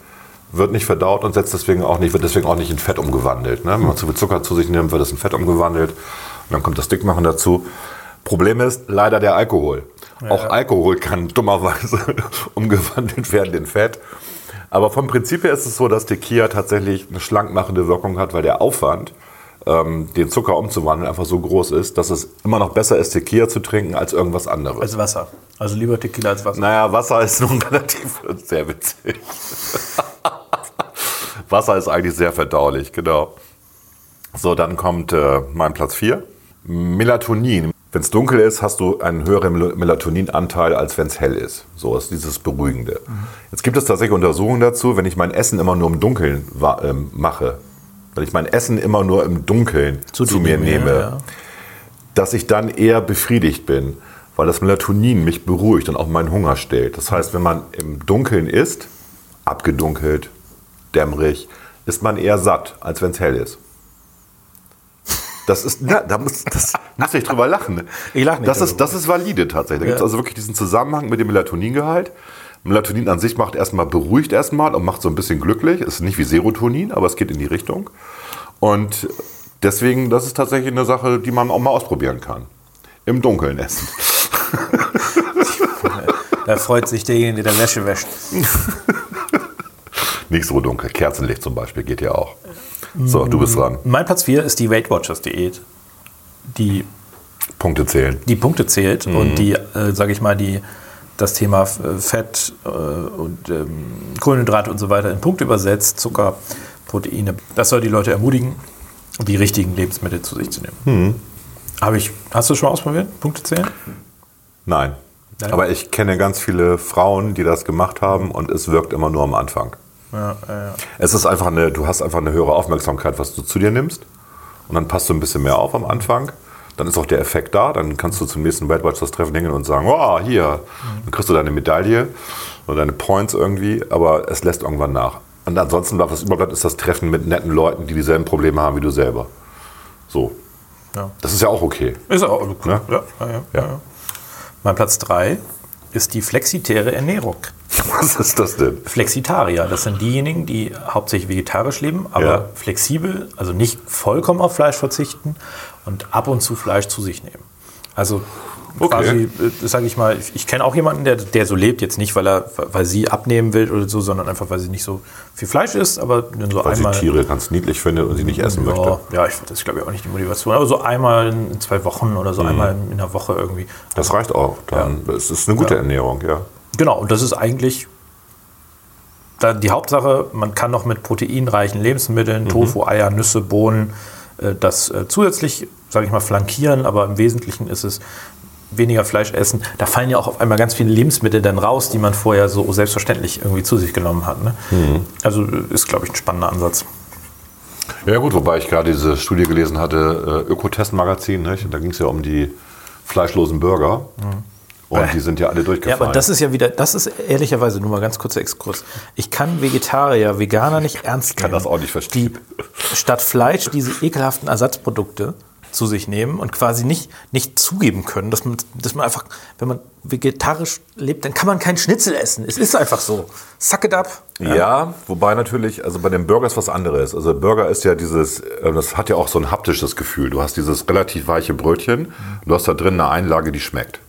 wird nicht verdaut und setzt deswegen auch nicht, wird deswegen auch nicht in Fett umgewandelt. Ne? Wenn man zu viel Zucker zu sich nimmt, wird es in Fett umgewandelt. Und dann kommt das Dickmachen dazu. Problem ist leider der Alkohol. Auch Alkohol kann dummerweise umgewandelt werden in Fett. Aber vom Prinzip her ist es so, dass Tequila tatsächlich eine schlankmachende Wirkung hat, weil der Aufwand, ähm, den Zucker umzuwandeln, einfach so groß ist, dass es immer noch besser ist, Tequila zu trinken als irgendwas anderes.
Als Wasser. Also lieber Tequila als Wasser.
Naja, Wasser ist nun relativ sehr witzig. Wasser ist eigentlich sehr verdaulich, genau. So, dann kommt äh, mein Platz 4. Melatonin. Wenn es dunkel ist, hast du einen höheren Mel- Melatoninanteil, als wenn es hell ist. So ist dieses Beruhigende. Jetzt gibt es tatsächlich Untersuchungen dazu, wenn ich mein Essen immer nur im Dunkeln ähm, mache, wenn ich mein Essen immer nur im Dunkeln zu,
dir
mir
nehme, ja.
dass ich dann eher befriedigt bin, weil das Melatonin mich beruhigt und auch meinen Hunger stillt. Das heißt, wenn man im Dunkeln isst, abgedunkelt, dämmerig, ist man eher satt, als wenn es hell ist. Das ist, na, da muss, das muss ich drüber lachen.
Ich lach nicht
Das ist, das ist valide tatsächlich. Da gibt es also wirklich diesen Zusammenhang mit dem Melatoningehalt. Melatonin an sich macht erstmal, beruhigt erstmal und macht so ein bisschen glücklich. Es ist nicht wie Serotonin, aber es geht in die Richtung. Und deswegen, das ist tatsächlich eine Sache, die man auch mal ausprobieren kann. Im Dunkeln essen.
Da freut sich derjenige, der Wäsche wäscht.
Nicht so dunkel. Kerzenlicht zum Beispiel geht ja auch. So, du bist dran.
Mein Platz 4 ist die Weight Watchers Diät. Die
Punkte zählen.
die Punkte zählt und die, äh, sage ich mal, die das Thema äh, Fett äh, und ähm, Kohlenhydrate und so weiter in Punkte übersetzt, Zucker, Proteine. Das soll die Leute ermutigen, die richtigen Lebensmittel zu sich zu nehmen. Habe ich, hast du schon mal ausprobiert? Punkte zählen?
Nein.
Nein.
Aber ich kenne ganz viele Frauen, die das gemacht haben und es wirkt immer nur am Anfang.
Ja, ja, ja.
Es ist einfach eine, du hast einfach eine höhere Aufmerksamkeit, was du zu dir nimmst. Und dann passt du ein bisschen mehr auf am Anfang. Dann ist auch der Effekt da. Dann kannst du zum nächsten Weight Watchers Treffen hingehen und sagen, oh, hier. Dann kriegst du deine Medaille oder deine Points irgendwie. Aber es lässt irgendwann nach. Und ansonsten, was überbleibt, ist das Treffen mit netten Leuten, die dieselben Probleme haben wie du selber. So.
Ja.
Das ist ja auch okay.
Ist auch cool.
Ne?
Ja, ja, ja, ja. Mein Platz 3 ist die flexitäre Ernährung.
Was ist das denn?
Flexitarier, das sind diejenigen, die hauptsächlich vegetarisch leben, aber
Ja.
flexibel, also nicht vollkommen auf Fleisch verzichten und ab und zu Fleisch zu sich nehmen. Also
Okay.
quasi, äh, sage ich mal, ich, kenne auch jemanden, der, der so lebt, jetzt nicht, weil er, weil sie abnehmen will oder so, sondern einfach, weil sie nicht so viel Fleisch isst, aber dann so
Weil sie
einmal.
Tiere ganz niedlich findet und sie nicht essen möchte.
ja, ja, ich, das ist glaube ich auch nicht die Motivation, aber so einmal in, zwei Wochen oder so
Mhm.
einmal in, in der Woche irgendwie.
Das reicht auch. Dann, Es ist eine gute
Ja.
Ernährung, ja.
Genau, und das ist eigentlich die Hauptsache, man kann noch mit proteinreichen
Mhm.
Lebensmitteln, Tofu, Eier, Nüsse, Bohnen, äh, das äh, zusätzlich, sage ich mal, flankieren, aber im Wesentlichen ist es weniger Fleisch essen. Da fallen ja auch auf einmal ganz viele Lebensmittel dann raus, die man vorher so selbstverständlich irgendwie zu sich genommen hat. Ne?
Mhm.
Also äh, ist, glaube ich, ein spannender Ansatz.
Ja gut, wobei ich gerade diese Studie gelesen hatte, äh, Ökotest-Magazin, da ging es ja um die fleischlosen Burger. Und die sind ja alle
Ja,
durchgefallen.
aber das ist ja wieder, das ist ehrlicherweise nur mal ganz kurzer Exkurs. Ich kann Vegetarier, Veganer nicht ernst
kann
nehmen,
das auch nicht verstehen.
die statt Fleisch diese ekelhaften Ersatzprodukte zu sich nehmen und quasi nicht, nicht zugeben können, dass man, dass man einfach, wenn man vegetarisch lebt, dann kann man keinen Schnitzel essen. Es ist einfach so. Suck it up.
Ja, wobei natürlich, also bei dem Burger ist was anderes. Also Burger ist ja dieses, äh, das hat ja auch so ein haptisches Gefühl. Du hast dieses relativ weiche Brötchen, du hast da drin eine Einlage, die schmeckt.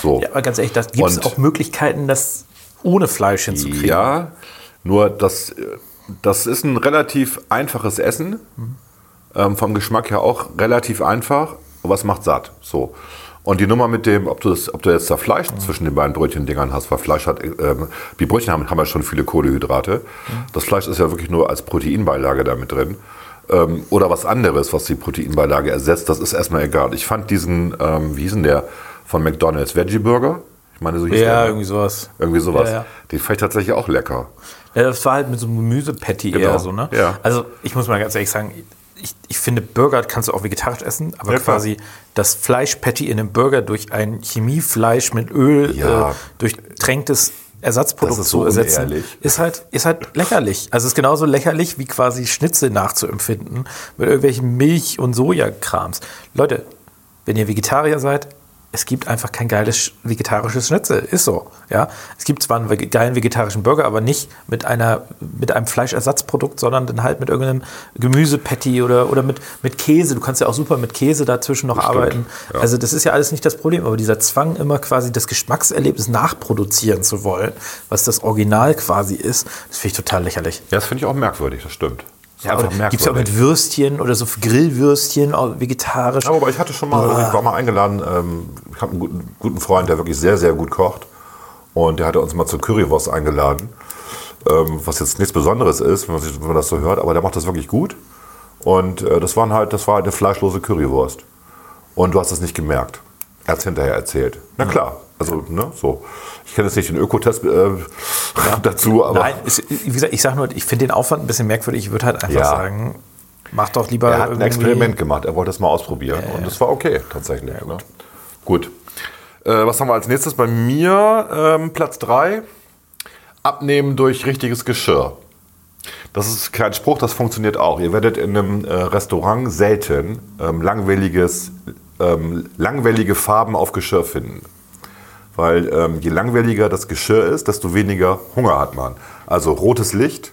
So.
Ja, aber ganz ehrlich, da gibt es auch Möglichkeiten, das ohne Fleisch hinzukriegen.
Ja, nur das, äh, das ist ein relativ einfaches Essen. Ähm, vom Geschmack her auch relativ einfach, aber es macht satt. So. Und die Nummer mit dem, ob du, das, ob du jetzt da Fleisch zwischen den beiden Brötchen-Dingern hast, weil Fleisch hat, ähm, die Brötchen haben, haben ja schon viele Kohlehydrate. Das Fleisch ist ja wirklich nur als Proteinbeilage da mit drin. Ähm, oder was anderes, was die Proteinbeilage ersetzt, das ist erstmal egal. Ich fand diesen, ähm, wie hieß denn der, von McDonalds, Veggie Burger? Ich meine, so hieß der.
Ja,
ne?
irgendwie sowas.
Irgendwie sowas.
Ja, ja.
Den fand ich tatsächlich auch lecker.
Ja, das war halt mit so einem Gemüsepatty
Genau,
eher so, ne?
ja.
Also ich muss mal ganz ehrlich sagen, ich, ich finde, Burger kannst du auch vegetarisch essen, aber
Ja,
quasi das Fleischpatty in einem Burger durch ein Chemiefleisch mit Öl
Ja.
äh, durchtränktes Ersatzprodukt
ist
zu
so
ersetzen,
unehrlich.
ist halt, ist halt lächerlich. Also es ist genauso lächerlich wie quasi Schnitzel nachzuempfinden mit irgendwelchen Milch- und Sojakrams. Leute, wenn ihr Vegetarier seid, es gibt einfach kein geiles sch- vegetarisches Schnitzel. Ist so. Ja? Es gibt zwar einen geilen vegetarischen Burger, aber nicht mit, einer, mit einem Fleischersatzprodukt, sondern dann halt mit irgendeinem Gemüsepatty oder, oder mit, mit Käse. Du kannst ja auch super mit Käse dazwischen noch
stimmt,
arbeiten.
ja.
Also das ist ja alles nicht das Problem, aber dieser Zwang, immer quasi das Geschmackserlebnis nachproduzieren zu wollen, was das Original quasi ist, das finde ich total lächerlich.
Ja, das finde ich auch merkwürdig, das stimmt. Das
Ja, Gibt es auch mit Würstchen oder so Grillwürstchen, auch vegetarisch.
Ja, aber ich hatte schon mal, ich war mal eingeladen, ähm, ich habe einen guten, guten Freund, der wirklich sehr, sehr gut kocht. Und der hatte uns mal zur Currywurst eingeladen. Ähm, was jetzt nichts Besonderes ist, wenn man, sich, wenn man das so hört, aber der macht das wirklich gut. Und äh, das, waren halt, das war halt eine fleischlose Currywurst. Und du hast es nicht gemerkt. Er hat es hinterher erzählt. Na klar, also ne, so. Ich kenne jetzt nicht den Ökotest äh, dazu, aber
Nein, ist, wie gesagt, ich sage nur, ich finde den Aufwand ein bisschen merkwürdig. Ich würde halt einfach
Ja.
sagen, mach doch lieber
er hat ein Experiment gemacht. Er wollte es mal ausprobieren. Und es war okay, tatsächlich. ne? Gut. Äh, was haben wir als nächstes? Bei mir ähm, Platz 3. Abnehmen durch richtiges Geschirr. Das ist kein Spruch, das funktioniert auch. Ihr werdet in einem äh, Restaurant selten ähm, langwelliges, ähm, langwellige Farben auf Geschirr finden. Weil ähm, je langweiliger das Geschirr ist, desto weniger Hunger hat man. Also rotes Licht,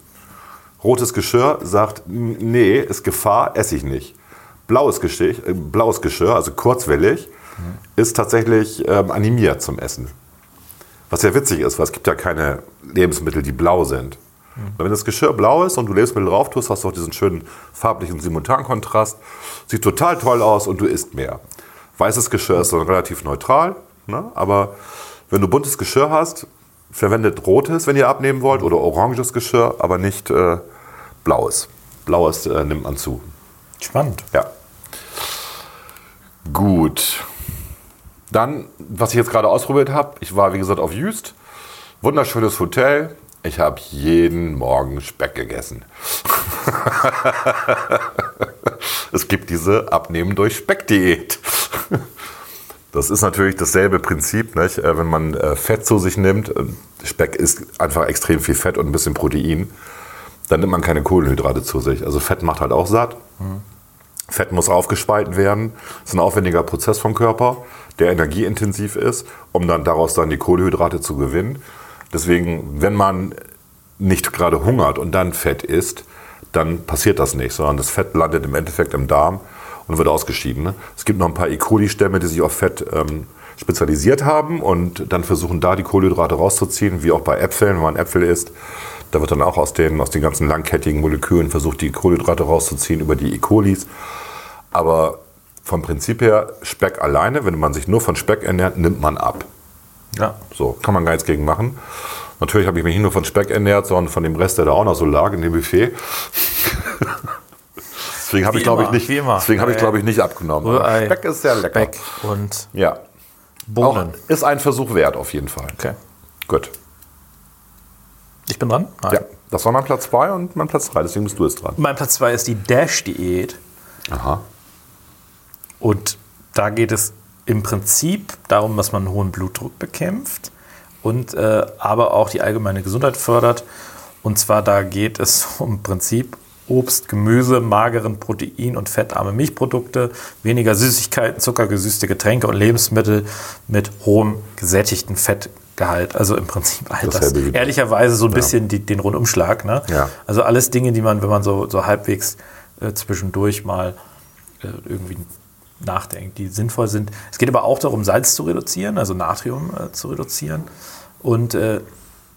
rotes Geschirr sagt, "M, nee, ist Gefahr, esse ich nicht. Blaues Geschirr, äh, blaues Geschirr also kurzwellig, ist tatsächlich ähm, animiert zum Essen. Was ja witzig ist, weil es gibt ja keine Lebensmittel, die blau sind. Wenn das Geschirr blau ist und du Lebensmittel drauf tust, hast du auch diesen schönen farblichen Simultankontrast. Sieht total toll aus und du isst mehr. Weißes Geschirr ist so relativ neutral, ne? aber wenn du buntes Geschirr hast, verwendet rotes, wenn ihr abnehmen wollt, oder oranges Geschirr, aber nicht äh, blaues. Blaues äh, nimmt man zu.
Spannend.
Ja. Gut. Dann, was ich jetzt gerade ausprobiert habe, ich war wie gesagt auf Jüst. Wunderschönes Hotel. Ich habe jeden Morgen Speck gegessen. es gibt diese Abnehmen durch Speck-Diät. Das ist natürlich dasselbe Prinzip, nicht? Äh, wenn man äh, Fett zu sich nimmt. äh, Speck ist einfach extrem viel Fett und ein bisschen Protein. Dann nimmt man keine Kohlenhydrate zu sich. Also Fett macht halt auch satt. Fett muss aufgespalten werden. Das ist ein aufwendiger Prozess vom Körper, der energieintensiv ist, um dann daraus dann die Kohlenhydrate zu gewinnen. Deswegen, wenn man nicht gerade hungert und dann Fett isst, dann passiert das nicht, sondern das Fett landet im Endeffekt im Darm und wird ausgeschieden. ne? Es gibt noch ein paar E. coli-Stämme, die sich auf Fett ähm, spezialisiert haben und dann versuchen da die Kohlenhydrate rauszuziehen, wie auch bei Äpfeln, wenn man Äpfel isst. Da wird dann auch aus den, aus den ganzen langkettigen Molekülen versucht, die Kohlenhydrate rauszuziehen über die E. colis. Aber vom Prinzip her, Speck alleine, wenn man sich nur von Speck ernährt, nimmt man ab.
Ja.
So, kann man gar nichts gegen machen. Natürlich habe ich mich nicht nur von Speck ernährt, sondern von dem Rest, der da auch noch so lag in dem Buffet. deswegen habe ich, glaube ich, nicht, deswegen habe ich, glaube ich, nicht abgenommen.
Rührei,
Speck ist sehr lecker.
Speck und
Ja.
Bohnen.
Auch ist ein Versuch wert, auf jeden Fall.
Okay.
Gut.
Ich bin dran? Nein.
Ja, das war mein Platz 2 und mein Platz 3, deswegen bist du jetzt dran.
Mein Platz 2 ist die Dash-Diät.
Aha.
Und da geht es im Prinzip darum, dass man hohen Blutdruck bekämpft und äh, aber auch die allgemeine Gesundheit fördert. Und zwar da geht es im Prinzip Obst, Gemüse, mageren Protein- und fettarme Milchprodukte, weniger Süßigkeiten, zuckergesüßte Getränke und Lebensmittel mit hohem gesättigten Fettgehalt. Also im Prinzip all das.
Wie-
Ehrlicherweise so ein bisschen die, den Rundumschlag. Ne?
Ja.
Also alles Dinge, die man, wenn man so, so halbwegs äh, zwischendurch mal äh, irgendwie nachdenkt, die sinnvoll sind. Es geht aber auch darum, Salz zu reduzieren, also Natrium äh, zu reduzieren. Und äh,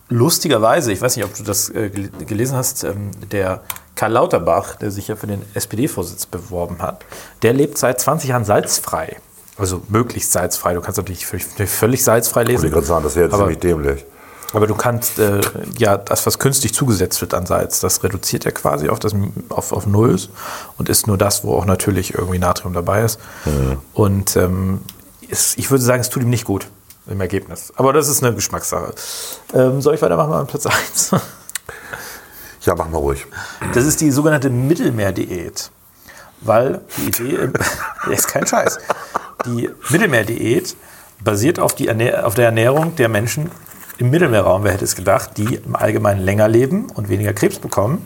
lustigerweise, ich weiß nicht, ob du das äh, gel- gelesen hast, ähm, der Karl Lauterbach, der sich ja für den SPD-Vorsitz beworben hat, der lebt seit 20 Jahren salzfrei. Also möglichst salzfrei. Du kannst natürlich völlig, salzfrei
Ich
lesen.
wollte gerade sagen, das wäre jetzt
Aber-
ziemlich dämlich.
aber du kannst äh, ja das, was künstlich zugesetzt wird an Salz, das reduziert er quasi auf, das, auf, auf Null und ist nur das, wo auch natürlich irgendwie Natrium dabei ist. Und ähm, es, ich würde sagen, es tut ihm nicht gut im Ergebnis. Aber das ist eine Geschmackssache. Ähm, soll ich weitermachen an Platz 1?
Ja, mach mal ruhig.
Das ist die sogenannte Mittelmeerdiät. Weil die Idee ist kein Scheiß. Die Mittelmeerdiät basiert auf, die Ernähr auf der Ernährung der Menschen im Mittelmeerraum, wer hätte es gedacht, die im Allgemeinen länger leben und weniger Krebs bekommen.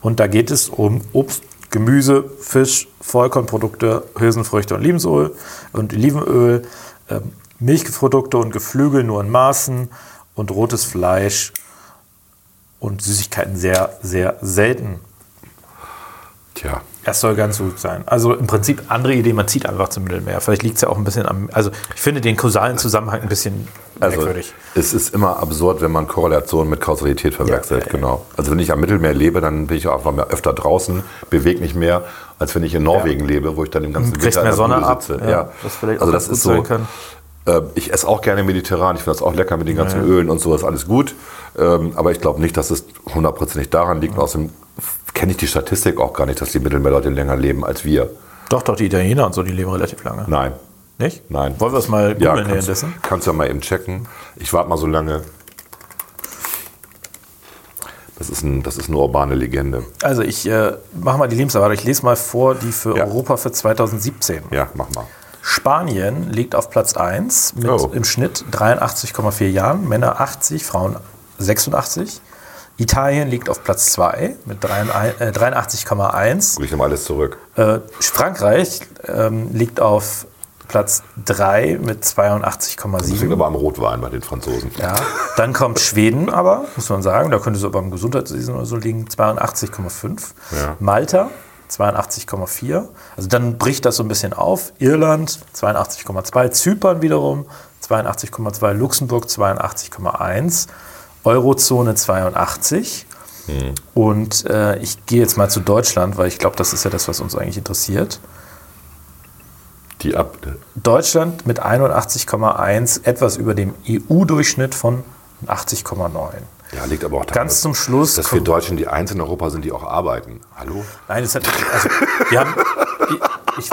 Und da geht es um Obst, Gemüse, Fisch, Vollkornprodukte, Hülsenfrüchte und Olivenöl und Olivenöl, ähm, Milchprodukte und Geflügel nur in Maßen und rotes Fleisch und Süßigkeiten sehr, sehr selten.
Tja.
Es soll ganz gut sein. Also im Prinzip andere Idee, man zieht einfach zum Mittelmeer. Vielleicht liegt es ja auch ein bisschen am. Also ich finde den kausalen Zusammenhang ein bisschen
Also,
merkwürdig.
es ist immer absurd, wenn man Korrelation mit Kausalität verwechselt,
Ja, ja, ja.
genau. Also wenn ich am Mittelmeer lebe, dann bin ich auch einfach mehr öfter draußen, bewege mich mehr, als wenn ich in Norwegen lebe, wo ich dann den ganzen
Kriegt
Winter
mehr Sonne ab,
sitze. also das ist so. äh, Ich esse auch gerne mediterran, ich finde das auch lecker mit den ganzen Ölen und so, ist alles gut. Ähm, Aber ich glaube nicht, dass es hundertprozentig daran liegt. Außerdem kenne ich die Statistik auch gar nicht, dass die Mittelmeerleute länger leben als wir.
Doch, doch, die Italiener und so, die leben relativ lange.
Nein.
Nicht?
Nein.
Wollen wir es mal
Ja,
googeln
kannst,
währenddessen?
kannst du ja mal eben checken. Ich warte mal so lange. Das ist, ein, das ist eine urbane Legende.
Also ich äh, mache mal die Lebenserwartung. Ich lese mal vor, die für
Ja.
Europa für 2017.
Ja, mach mal.
Spanien liegt auf Platz 1 mit
Oh.
im Schnitt 83,4 Jahren, Männer 80, Frauen 86. Italien liegt auf Platz 2 mit 83 äh, 83,1.
Ich nehme alles zurück.
Äh, Frankreich ähm, liegt auf Platz 3 mit
Das liegt
82,7.
aber am Rotwein bei den Franzosen.
Ja. Dann kommt Schweden aber, muss man sagen, da könnte es aber im Gesundheitswesen oder so liegen, 82,5.
Ja.
Malta 82,4. Also dann bricht das so ein bisschen auf. Irland 82,2. Zypern wiederum 82,2. Luxemburg 82,1. Eurozone 82.
Hm.
Und äh, ich gehe jetzt mal zu Deutschland, weil ich glaube, das ist ja das, was uns eigentlich interessiert.
Die ab.
Deutschland mit 81,1, etwas über dem EU-Durchschnitt von 80,9.
Ja, liegt aber auch daran,
Ganz
dass-
zum Schluss
dass wir Deutschen die Einzelnen in Europa sind, die auch arbeiten. Hallo?
Nein, das hat, also, wir haben, ich, ich,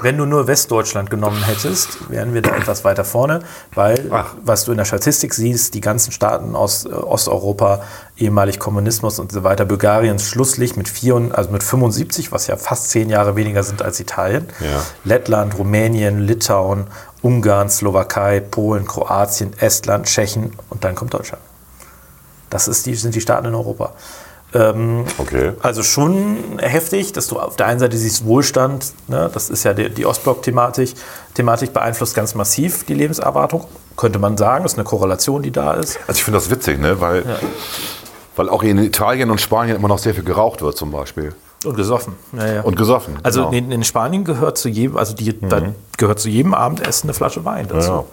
wenn du nur Westdeutschland genommen hättest, wären wir da etwas weiter vorne, weil,
Ach.
was du in der Statistik siehst, die ganzen Staaten aus äh, Osteuropa, ehemalig Kommunismus und so weiter, Bulgariens Schlusslicht mit, vier, also mit 75, was ja fast zehn Jahre weniger sind als Italien,
Ja.
Lettland, Rumänien, Litauen, Ungarn, Slowakei, Polen, Kroatien, Estland, Tschechien und dann kommt Deutschland. Das ist die, sind die Staaten in Europa. Ähm,
Okay.
also schon heftig, dass du auf der einen Seite siehst Wohlstand, ne, das ist ja die, die Ostblock-Thematik, Thematik beeinflusst ganz massiv die Lebenserwartung, könnte man sagen, das ist eine Korrelation, die da ist.
Also ich finde das witzig, ne? weil, weil auch in Italien und Spanien immer noch sehr viel geraucht wird zum Beispiel.
Und gesoffen. Ja, ja.
Und gesoffen.
also
genau. Mhm.
in, in Spanien gehört zu jedem, also die, da gehört zu jedem Abendessen eine Flasche Wein dazu.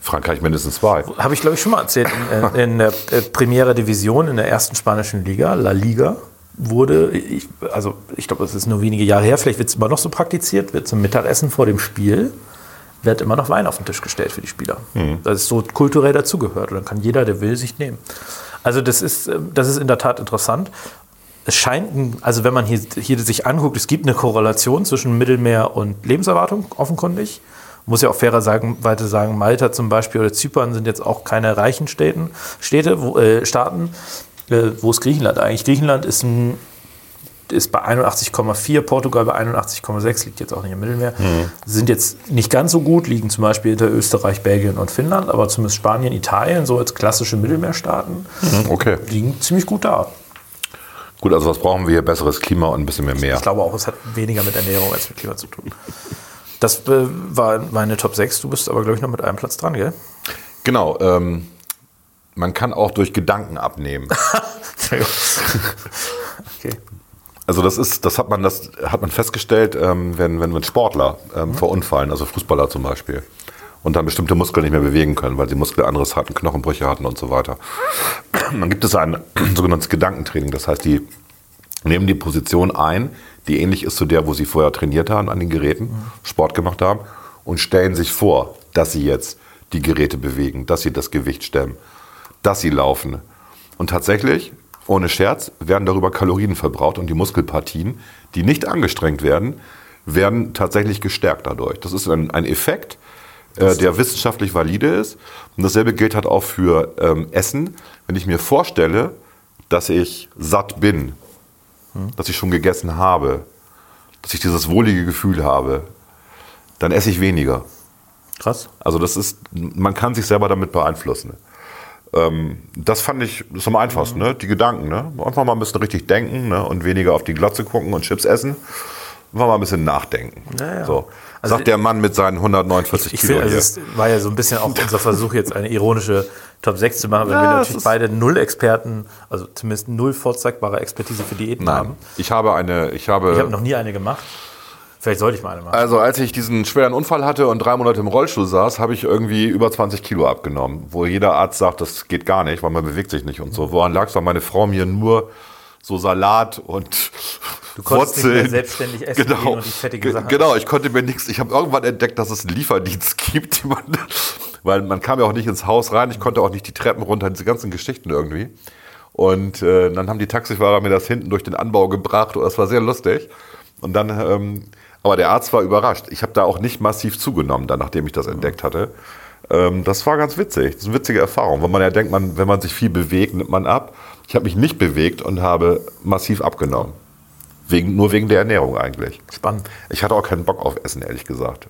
Frankreich mindestens zwei.
Habe ich, glaube ich, schon mal erzählt. In, äh, in der äh, Primera Division, in der ersten spanischen Liga, La Liga, wurde, ich, also ich glaube, das ist nur wenige Jahre her, vielleicht wird es immer noch so praktiziert, wird zum Mittagessen vor dem Spiel wird immer noch Wein auf den Tisch gestellt für die Spieler.
Mhm.
Das ist so kulturell dazugehört. Und dann kann jeder, der will, sich nehmen. Also das ist, äh, das ist in der Tat interessant. Es scheint, ein- also wenn man hier, hier sich anguckt, es gibt eine Korrelation zwischen Mittelmeer und Lebenserwartung, offenkundig. Muss ja auch fairer sagen, weiter sagen, Malta zum Beispiel oder Zypern sind jetzt auch keine reichen Städten, Städte, wo, äh, Staaten. Äh, wo ist Griechenland eigentlich? Griechenland ist ein ist bei 81,4, Portugal bei 81,6, liegt jetzt auch nicht im Mittelmeer. Sind jetzt nicht ganz so gut, liegen zum Beispiel hinter Österreich, Belgien und Finnland, aber zumindest Spanien, Italien, so als klassische Mittelmeerstaaten,
Okay.
liegen ziemlich gut da.
Gut, also was brauchen wir hier? Besseres Klima und ein bisschen mehr Meer.
Ich glaube auch, es hat weniger mit Ernährung als mit Klima zu tun. Das äh, war meine Top 6. Du bist aber, glaube ich, noch mit einem Platz dran, gell?
Genau. Ähm, man kann auch durch Gedanken abnehmen.
okay.
Also das ist, das hat man, das hat man festgestellt, ähm, wenn, wenn, wenn Sportler ähm, verunfallen, also Fußballer zum Beispiel, und dann bestimmte Muskeln nicht mehr bewegen können, weil die Muskeln anderes hatten, Knochenbrüche hatten und so weiter. Dann gibt es ein sogenanntes Gedankentraining. Das heißt, die nehmen die Position ein, die ähnlich ist zu der, wo sie vorher trainiert haben an den Geräten, Sport gemacht haben, und stellen sich vor, dass sie jetzt die Geräte bewegen, dass sie das Gewicht stemmen, dass sie laufen. Und tatsächlich, ohne Scherz, werden darüber Kalorien verbraucht und die Muskelpartien, die nicht angestrengt werden, werden tatsächlich gestärkt dadurch. Das ist ein, ein Effekt, äh, der wissenschaftlich valide ist. Und dasselbe gilt halt auch für ähm, Essen. Wenn ich mir vorstelle, dass ich satt bin, dass ich schon gegessen habe, dass ich dieses wohlige Gefühl habe, dann esse ich weniger.
Krass.
Also das ist, man kann sich selber damit beeinflussen. Ähm, das fand ich, das ist am einfachsten, ne? die Gedanken. Ne? Einfach mal ein bisschen richtig denken ne? und weniger auf die Glotze gucken und Chips essen. Einfach mal ein bisschen nachdenken.
Ja, ja.
So.
Also
Sagt der Mann mit seinen 149
Ich
Kilo
finde, also war ja so ein bisschen auch unser Versuch, jetzt eine ironische Top 6 zu machen, weil
Ja,
wir natürlich beide null Experten, also zumindest null vorzeigbare Expertise für Diäten
Nein,
haben.
ich habe eine, ich habe,
Ich habe noch nie eine gemacht. Vielleicht sollte ich mal eine machen.
also als ich diesen schweren Unfall hatte und drei Monate im Rollstuhl saß, habe ich irgendwie über 20 Kilo abgenommen, wo jeder Arzt sagt, das geht gar nicht, weil man bewegt sich nicht und so. Woran lag es, weil meine Frau mir nur so Salat und
Du konntest nicht mehr
Wurzeln-
selbstständig essen
genau,
und die fettigen
Ge-
Sachen
Genau, ich konnte mir nichts. Ich habe irgendwann entdeckt, dass es einen Lieferdienst gibt, man, weil man kam ja auch nicht ins Haus rein. Ich konnte auch nicht die Treppen runter, diese ganzen Geschichten irgendwie. Und äh, dann haben die Taxifahrer mir das hinten durch den Anbau gebracht. Und das war sehr lustig. Und dann, ähm, aber der Arzt war überrascht. Ich habe da auch nicht massiv zugenommen, dann, nachdem ich das entdeckt hatte. Ähm, das war ganz witzig. Das ist eine witzige Erfahrung, weil man ja denkt, man, wenn man sich viel bewegt, nimmt man ab. Ich habe mich nicht bewegt und habe massiv abgenommen. Wegen, nur wegen der Ernährung eigentlich.
Spannend.
Ich hatte auch keinen Bock auf Essen, ehrlich gesagt.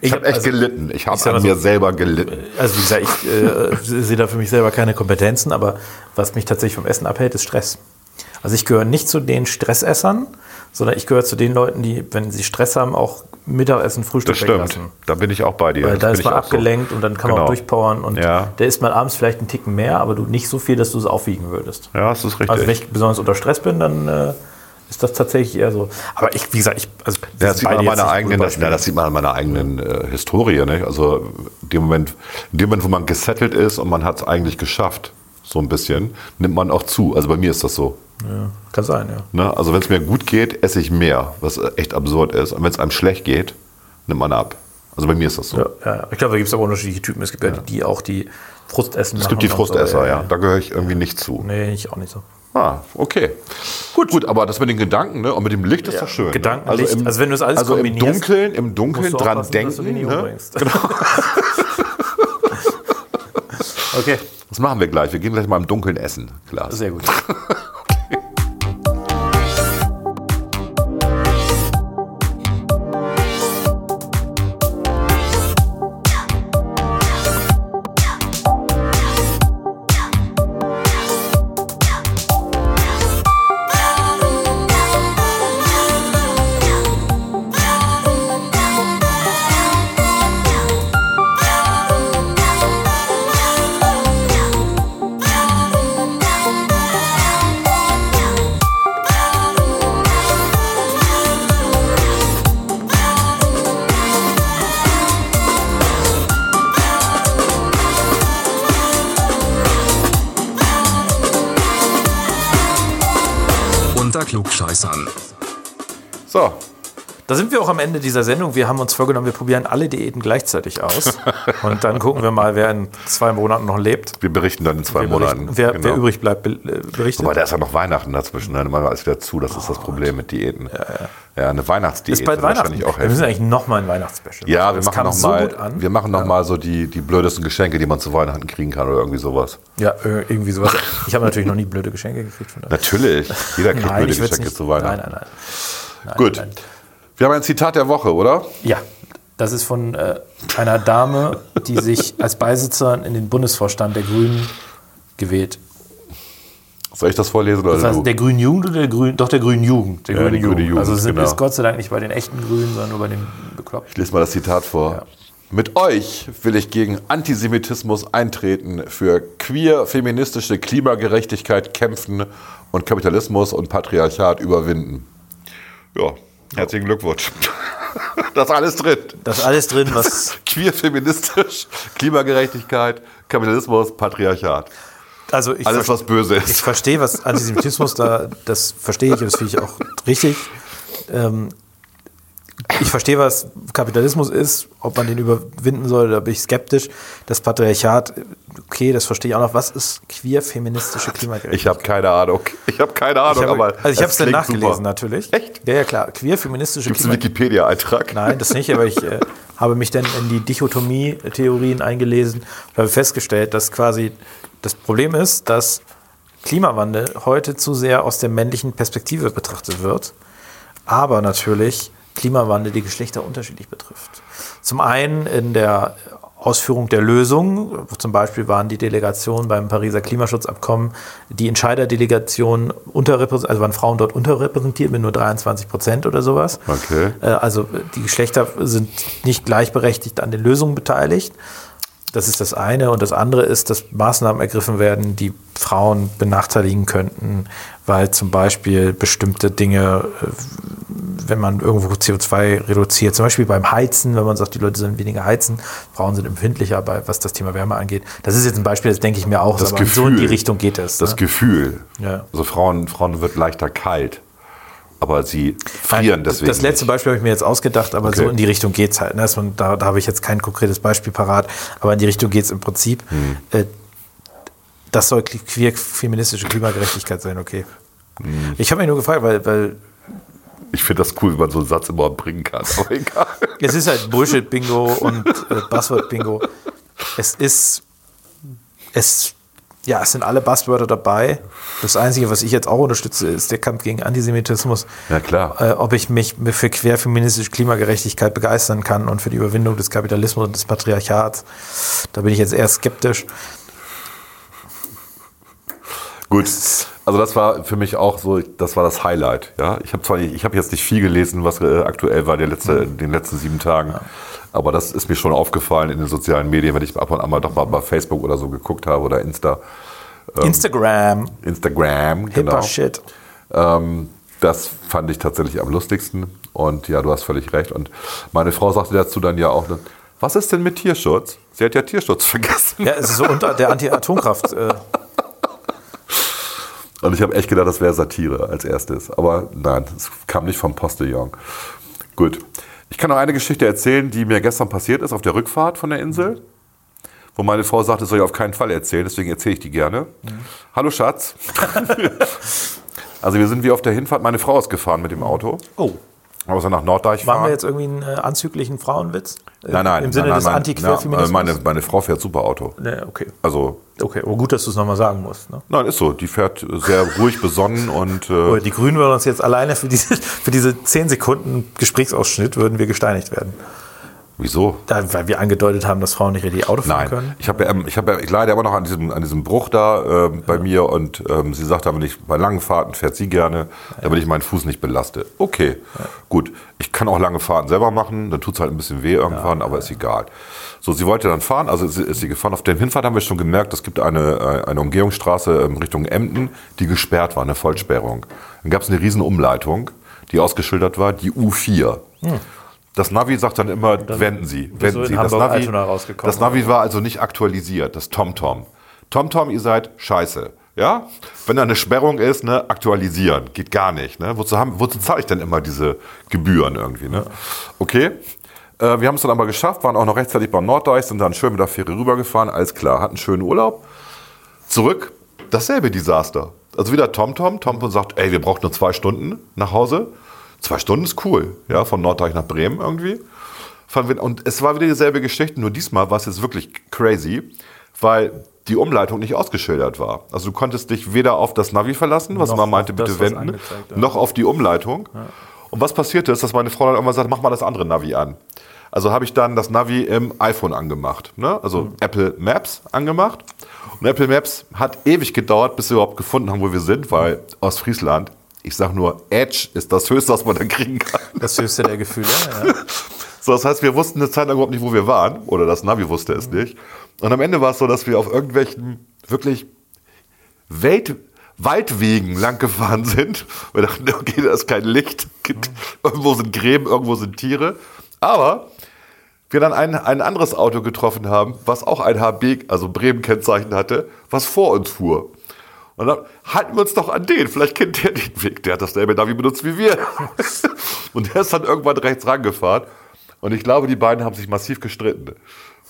Ich,
Ich
habe
hab-
echt
also-
gelitten. Ich habe an
mal
mir selber gelitten.
Also wie gesagt, ich äh, sehe da für mich selber keine Kompetenzen, aber was mich tatsächlich vom Essen abhält, ist Stress. Also ich gehöre nicht zu den Stressessern, sondern ich gehöre zu den Leuten, die, wenn sie Stress haben, auch Mittagessen, Frühstück
Das stimmt.
weglassen.
Da bin ich auch bei dir.
Weil da ist man
auch so.
abgelenkt und dann kann man
Genau.
auch durchpowern und
Ja.
da isst man abends vielleicht einen Ticken mehr, aber du nicht so viel, dass du es aufwiegen würdest.
Ja, das ist richtig.
Also wenn ich besonders unter Stress bin, dann äh, ist das tatsächlich eher so. Aber ich, wie gesagt, ich, also
Ja, das sieht man an meiner
nicht
eigenen, das, ja, das sieht man an meiner eigenen äh, Historie. Ne? Also in dem, Moment, in dem Moment, wo man gesettelt ist und man hat es eigentlich geschafft, so ein bisschen, nimmt man auch zu. Also bei mir ist das so.
Ja, kann sein, ja.
Ne? Also wenn es mir gut geht, esse ich mehr, was echt absurd ist. Und wenn es einem schlecht geht, nimmt man ab. Also bei mir ist das so.
Ja, ja. Ich glaube, da gibt es aber unterschiedliche Typen. Es gibt ja, die, die auch die Frustessen
Es gibt die
und so.
Frustesser, ja. Da gehöre ich irgendwie nicht zu.
Nee, ich auch nicht so.
Ah, okay. Gut, gut, aber das mit den Gedanken ne? und mit dem Licht ist doch schön.
Gedanken,
ne?
Licht, also wenn du es alles
also im
kombinierst,
Dunkeln, im Dunkeln
musst du
dran
aufpassen, dass du
denken. Ne?
umbringst. Okay,
Das machen wir gleich. Wir gehen gleich mal im Dunkeln essen. Klaas.
sehr gut. Ende dieser Sendung. Wir haben uns vorgenommen, wir probieren alle Diäten gleichzeitig aus. Und dann gucken wir mal, wer in zwei Monaten noch lebt.
Wir berichten dann in zwei
Wir
Monaten.
wer,
Genau.
wer übrig bleibt, äh, berichtet.
Aber da ist ja noch Weihnachten dazwischen. Dann machen wir alles wieder zu. Das ist das Problem mit Diäten. Ja, eine Weihnachtsdiät
ist bald Weihnachten.
wahrscheinlich auch
Wir müssen
helfen.
eigentlich nochmal ein Weihnachtsspecial
Ja,
machen.
wir machen
kam
noch
so
mal, wir machen noch mal so die, die blödesten Geschenke, die man zu Weihnachten kriegen kann oder irgendwie sowas.
Ja, äh, irgendwie sowas. Ich habe natürlich noch nie blöde Geschenke gekriegt von daher.
Natürlich. Jeder kriegt blöde
ich würd's
Geschenke zu Weihnachten.
Nein, nein, nein.
Gut.
nein.
Wir haben ein Zitat der Woche, oder?
Ja, das ist von äh, einer Dame, die sich als Beisitzerin in den Bundesvorstand der Grünen gewählt.
Soll ich das vorlesen oder
Das heißt,
du?
der Grünen Jugend oder der Grünen? Doch, der Grünen Jugend. Der
Ja,
Grüne
Grüne Jugend,
Also sind
genau.
ist Gott sei Dank nicht bei den echten Grünen, sondern nur bei den Bekloppten.
Ich lese mal das Zitat vor. Mit euch will ich gegen Antisemitismus eintreten, für queer feministische Klimagerechtigkeit kämpfen und Kapitalismus und Patriarchat überwinden. Ja, herzlichen Glückwunsch. Das ist alles drin.
Das ist alles drin, was.
Queer feministisch, Klimagerechtigkeit, Kapitalismus, Patriarchat.
Also ich
Alles, was böse
Ich
ist.
verstehe, was Antisemitismus da, das verstehe ich und das finde ich auch richtig. Ähm, ich verstehe, was Kapitalismus ist, ob man den überwinden soll, da bin ich skeptisch. Das Patriarchat, okay, das verstehe ich auch noch. Was ist queer feministische Klimagerechtigkeit?
Ich habe keine Ahnung. Ich habe keine Ahnung,
habe,
aber
also ich habe es dann nachgelesen
super.
natürlich.
Echt?
Ja, ja, klar. Queer feministische
Gibt es einen
Klimagerechtigkeit.
Wikipedia-Eintrag?
Nein, das nicht, aber ich äh, habe mich dann in die Dichotomie-Theorien eingelesen und habe festgestellt, dass quasi das Problem ist, dass Klimawandel heute zu sehr aus der männlichen Perspektive betrachtet wird, aber natürlich Klimawandel die Geschlechter unterschiedlich betrifft. Zum einen in der Ausführung der Lösung, zum Beispiel waren die Delegationen beim Pariser Klimaschutzabkommen, die Entscheiderdelegationen unterrepräsentiert, also waren Frauen dort unterrepräsentiert mit nur 23 Prozent oder sowas.
Okay.
Äh, Also die Geschlechter sind nicht gleichberechtigt an den Lösungen beteiligt. Das ist das eine. Und das andere ist, dass Maßnahmen ergriffen werden, die Frauen benachteiligen könnten, weil zum Beispiel bestimmte Dinge, äh, wenn man irgendwo CO2 reduziert, zum Beispiel beim Heizen, wenn man sagt, die Leute sollen weniger heizen, Frauen sind empfindlicher, bei, was das Thema Wärme angeht. Das ist jetzt ein Beispiel, das denke ich mir auch,
Das
aber so in die
Gefühl.
Richtung geht es.
Das
ne?
Gefühl.
Ja.
Also Frauen, Frauen wird leichter kalt. Aber sie frieren deswegen.
Das letzte Beispiel habe ich mir jetzt ausgedacht, aber
Okay.
so in die Richtung geht es halt. Ne? Da, da habe ich jetzt kein konkretes Beispiel parat, aber in die Richtung geht es im Prinzip.
Hm.
Äh, das soll queer feministische Klimagerechtigkeit sein, okay.
Hm.
Ich habe mich nur gefragt, weil, weil
Ich finde das cool, wie man so einen Satz immer bringen kann. Aber egal.
es ist halt Bullshit-Bingo und äh, Buzzword-Bingo. Es ist, es, ja, es sind alle Buzzwörter dabei. Das Einzige, was ich jetzt auch unterstütze, ist der Kampf gegen Antisemitismus.
Ja, klar.
Äh, ob ich mich für querfeministische Klimagerechtigkeit begeistern kann und für die Überwindung des Kapitalismus und des Patriarchats. Da bin ich jetzt eher skeptisch.
Gut. Also das war für mich auch so, das war das Highlight. Ja, ich habe zwar, nicht- ich habe jetzt nicht viel gelesen, was äh, aktuell war, der letzte, in den letzten sieben Tagen. Aber das ist mir schon aufgefallen in den sozialen Medien, wenn ich ab und an mal doch mal bei Facebook oder so geguckt habe oder Insta,
Instagram,
Instagram,
hipper
genau.
Shit.
Ähm, das fand ich tatsächlich am lustigsten. Und ja, du hast völlig recht. Und meine Frau sagte dazu dann ja auch, was ist denn mit Tierschutz? Sie hat ja Tierschutz vergessen.
Ja, es ist so unter der Anti-Atomkraft. Äh,
Und ich habe echt gedacht, das wäre Satire als erstes. Aber nein, es kam nicht vom Postillon. Gut. Ich kann noch eine Geschichte erzählen, die mir gestern passiert ist auf der Rückfahrt von der Insel. Wo meine Frau sagte, das soll ich auf keinen Fall erzählen, deswegen erzähle ich die gerne. Hallo Schatz. also wir sind wie auf der Hinfahrt, meine Frau ist gefahren mit dem Auto.
oh,
Aber so nach Norddeich
waren
fahren.
wir jetzt irgendwie einen äh, anzüglichen Frauenwitz? Äh,
Nein, nein.
Im Sinne
nein,
des
nein,
Antiquerfeminismus?
Ja, meine, meine Frau fährt super Auto.
Nee, okay.
Also,
Okay, aber gut, dass du es nochmal sagen musst. Ne?
nein, ist so. Die fährt sehr ruhig besonnen und
Oh,
äh,
Die Grünen würden uns jetzt alleine für diese, für diese 10 Sekunden Gesprächsausschnitt würden wir gesteinigt werden.
Wieso?
Da, weil wir angedeutet haben, dass Frauen nicht richtig Auto fahren
Nein,
können.
ich habe ja, ähm, ich habe ja, ich leide immer noch an diesem, an diesem Bruch da ähm, bei mir und ähm, sie sagt aber nicht, bei langen Fahrten fährt sie gerne, damit ich meinen Fuß nicht belaste. Okay, gut. Ich kann auch lange Fahrten selber machen, dann tut es halt ein bisschen weh irgendwann, aber ist egal. So, sie wollte dann fahren, also sie- ist sie gefahren. Auf der Hinfahrt haben wir schon gemerkt, es gibt eine, äh, eine Umgehungsstraße ähm, Richtung Emden, die gesperrt war, eine Vollsperrung. Dann gab es eine riesen Umleitung, die ausgeschildert war, die U4. Das Navi sagt dann immer, wenden Sie, wenden Sie. Das Navi, das Navi war also nicht aktualisiert, das TomTom. TomTom, ihr seid scheiße. Ja, wenn da eine Sperrung ist, ne, aktualisieren. Geht gar nicht. Ne? Wozu, haben, wozu zahle ich denn immer diese Gebühren irgendwie? Ne? Okay. Äh, wir haben es dann aber geschafft, waren auch noch rechtzeitig beim Norddeich, sind dann schön mit der Fähre rübergefahren, alles klar, hatten einen schönen Urlaub. Zurück, dasselbe Desaster. Also wieder TomTom. TomTom sagt, ey, wir brauchen nur zwei Stunden nach Hause. Zwei Stunden ist cool, ja, von Norddeich nach Bremen irgendwie. Und es war wieder dieselbe Geschichte, nur diesmal war es jetzt wirklich crazy, weil die Umleitung nicht ausgeschildert war. Also du konntest dich weder auf das Navi verlassen, was
Noch
man meinte,
das,
bitte
was
wenden, noch auf die Umleitung. Und was passierte ist, dass meine Frau dann irgendwann sagt, mach mal das andere Navi an. Also habe ich dann das Navi im iPhone angemacht, ne? also
Mhm.
Apple Maps angemacht. Und Apple Maps hat ewig gedauert, bis wir überhaupt gefunden haben, wo wir sind, weil Ostfriesland, ich sag nur, Edge ist das Höchste, was man da kriegen kann.
Das höchste der Gefühle. Ja.
So, das heißt, wir wussten eine Zeit lang überhaupt nicht, wo wir waren. Oder das Navi wusste es nicht. Und am Ende war es so, dass wir auf irgendwelchen wirklich Welt Waldwegen lang gefahren sind. Wir dachten, okay, da ist kein Licht. Gibt- Irgendwo sind Gräben, irgendwo sind Tiere. Aber wir dann ein, ein anderes Auto getroffen haben, was auch ein HB, also Bremen-Kennzeichen hatte, was vor uns fuhr. Und dann halten wir uns doch an den. Vielleicht kennt der den Weg. Der hat dasselbe Navi benutzt wie wir. Und der ist dann irgendwann rechts rangefahren. Und ich glaube, die beiden haben sich massiv gestritten.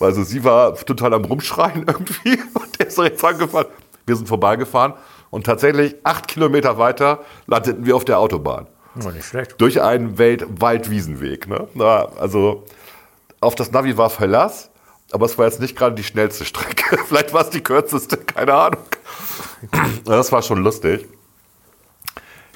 Also sie war total am Rumschreien irgendwie. Und der ist rechts rangefahren. Wir sind vorbeigefahren. Und tatsächlich acht Kilometer weiter landeten wir auf der Autobahn.
Oh, nicht schlecht.
Durch einen Welt Waldwiesenweg. Ne? Also auf das Navi war Verlass, aber es war jetzt nicht gerade die schnellste Strecke. Vielleicht war es die kürzeste, keine Ahnung. Das war schon lustig.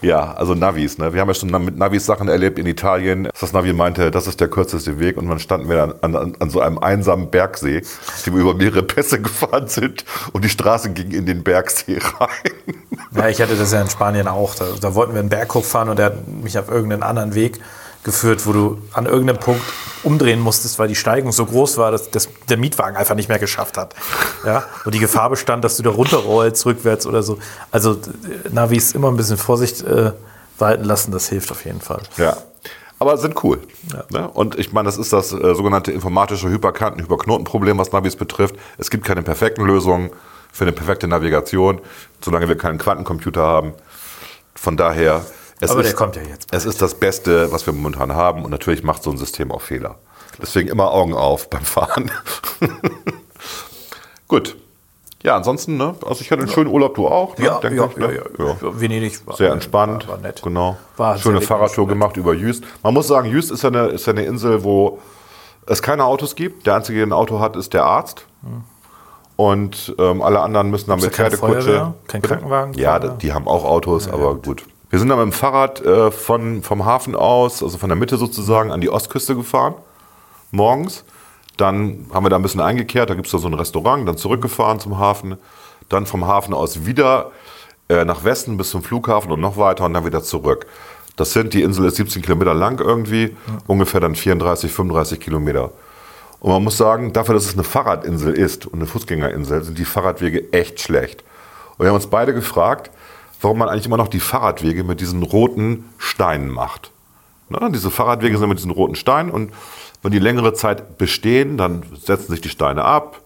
Ja, also Navis. Ne? Wir haben ja schon mit Navis Sachen erlebt in Italien. dass Das Navi meinte, das ist der kürzeste Weg und dann standen wir an, an, an so einem einsamen Bergsee, den wir über mehrere Pässe gefahren sind und die Straße ging in den Bergsee rein.
Ja, ich hatte das ja in Spanien auch. Da, da wollten wir einen Berg hochfahren und der hat mich auf irgendeinen anderen Weg geführt, wo du an irgendeinem Punkt umdrehen musstest, weil die Steigung so groß war, dass, dass der Mietwagen einfach nicht mehr geschafft hat. Ja? Und die Gefahr bestand, dass du da runterrollst, rückwärts oder so. Also Navis immer ein bisschen Vorsicht äh, walten lassen, das hilft auf jeden Fall.
Ja. Aber sind cool. Ne? Und ich meine, das ist das äh, sogenannte informatische Hyperkanten, Hyperknotenproblem, was Navis betrifft. Es gibt keine perfekten Lösungen für eine perfekte Navigation, solange wir keinen Quantencomputer haben. Von daher, es,
Aber
ist,
der kommt ja jetzt
es ist das Beste, was wir momentan haben. Und natürlich macht so ein System auch Fehler. Deswegen immer Augen auf beim Fahren. Gut. Ja, ansonsten, ne? Also ich hatte einen schönen Urlaub, du auch. Ne? Denke ich, ne? Ja.
Venedig war
Sehr entspannt.
War, war nett.
Genau.
War
Schöne Fahrradtour gemacht über Jüst. Man muss sagen, Jüst ist ja, eine, ist ja eine Insel, wo es keine Autos gibt. Der einzige, der ein Auto hat, ist der Arzt. Und ähm, alle anderen müssen dann
Hm. Gibt's
mit Pferdekutsche.
Kein? Krankenwagen?
Ja, die haben auch Autos, aber gut. Wir sind dann mit dem Fahrrad äh, von, vom Hafen aus, also von der Mitte sozusagen, an die Ostküste gefahren. Morgens. Dann haben wir da ein bisschen eingekehrt, da gibt es da so ein Restaurant, dann zurückgefahren zum Hafen. Dann vom Hafen aus wieder äh, nach Westen bis zum Flughafen und noch weiter und dann wieder zurück. Das sind, die Insel ist 17 Kilometer lang irgendwie, ungefähr dann 34, 35 Kilometer. Und man muss sagen, dafür, dass es eine Fahrradinsel ist und eine Fußgängerinsel, sind die Fahrradwege echt schlecht. Und wir haben uns beide gefragt, warum man eigentlich immer noch die Fahrradwege mit diesen roten Steinen macht. Ne? Diese Fahrradwege sind mit diesen roten Steinen und wenn die längere Zeit bestehen, dann setzen sich die Steine ab.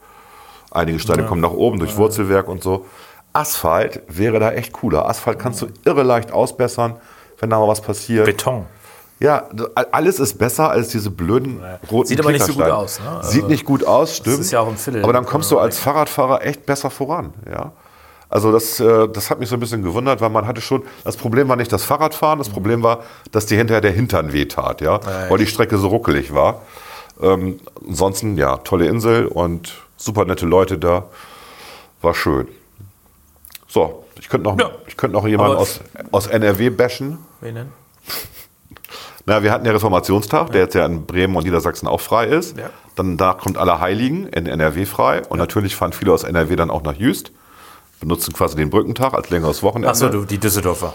Einige Steine kommen nach oben durch Wurzelwerk und so. Asphalt wäre da echt cooler. Asphalt kannst du irre leicht ausbessern, wenn da mal was passiert.
Beton.
Ja, alles ist besser als diese blöden roten
Sieht aber nicht so gut aus, ne? Also,
Sieht nicht gut aus, stimmt.
ist ja auch ein Viertel.
Aber dann kommst du als Fahrradfahrer echt besser voran, ja. Also das, äh, das hat mich so ein bisschen gewundert, weil man hatte schon, das Problem war nicht das Fahrradfahren, das Problem war, dass dir hinterher der Hintern wehtat, ja, weil die Strecke so ruckelig war. Ähm, ansonsten, ja, tolle Insel und super nette Leute da, war schön. So, ich könnte noch,
Ja.
ich könnte noch jemanden
Aber-
aus, aus NRW bashen.
Wen denn?
Na, wir hatten ja Reformationstag, der jetzt ja in Bremen und Niedersachsen auch frei ist.
Ja.
Dann da kommt Allerheiligen in NRW frei. Und natürlich fahren viele aus NRW dann auch nach Jüst. Benutzen quasi den Brückentag als längeres Wochenende.
Achso, du, die Düsseldorfer.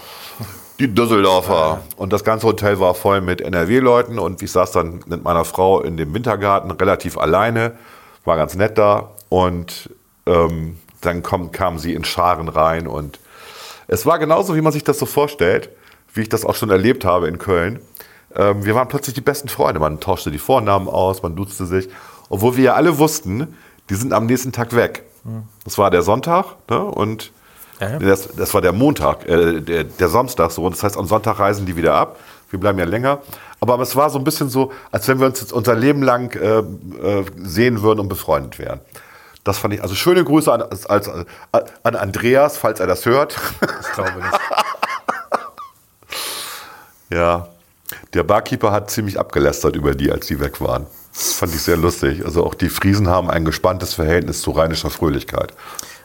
Die Düsseldorfer. Und das ganze Hotel war voll mit NRW-Leuten. Und ich saß dann mit meiner Frau in dem Wintergarten relativ alleine. War ganz nett da. Und ähm, dann kommt, kam sie in Scharen rein. Und es war genauso, wie man sich das so vorstellt, wie ich das auch schon erlebt habe in Köln. Ähm, wir waren plötzlich die besten Freunde. Man tauschte die Vornamen aus, man duzte sich. Obwohl wir ja alle wussten, die sind am nächsten Tag weg. Das war der Sonntag. Ne? Und
Ja.
Das, das war der Montag, äh, der, der Samstag so. Und das heißt, am Sonntag reisen die wieder ab. Wir bleiben ja länger. Aber es war so ein bisschen so, als wenn wir uns jetzt unser Leben lang äh, äh, sehen würden und befreundet wären. Das fand ich, also schöne Grüße an, als, als, an Andreas, falls er das hört.
Ich glaube nicht.
Ja, der Barkeeper hat ziemlich abgelästert über die, als die weg waren. Das fand ich sehr lustig. Also auch die Friesen haben ein gespanntes Verhältnis zu rheinischer Fröhlichkeit.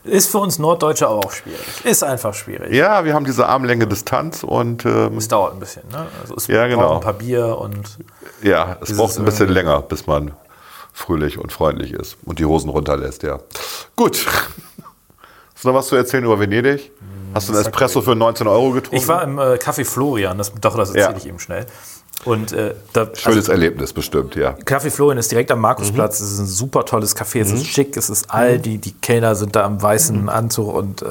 Ist für uns Norddeutsche aber auch schwierig. Ist einfach schwierig.
Ja, wir haben diese Armlänge Distanz und ähm,
Es dauert ein bisschen. Ne? Also es
Ja, genau.
braucht ein paar Bier und
ja, es braucht ein bisschen
irgendwie-
länger, bis man fröhlich und freundlich ist und die Hosen runterlässt, ja. Gut. Hast du noch was zu erzählen über Venedig? Hast du einen Espresso für 19 Euro getrunken?
Ich war im äh, Café Florian, das, doch, das erzähle
Ja.
ich eben schnell. Und äh, da,
Schönes Erlebnis bestimmt, ja.
Café Florian ist direkt am Markusplatz.
Mhm.
Es ist ein super tolles Café. Es ist schick, es ist alt. Die, die Kellner sind da im weißen
Mhm.
Anzug und äh,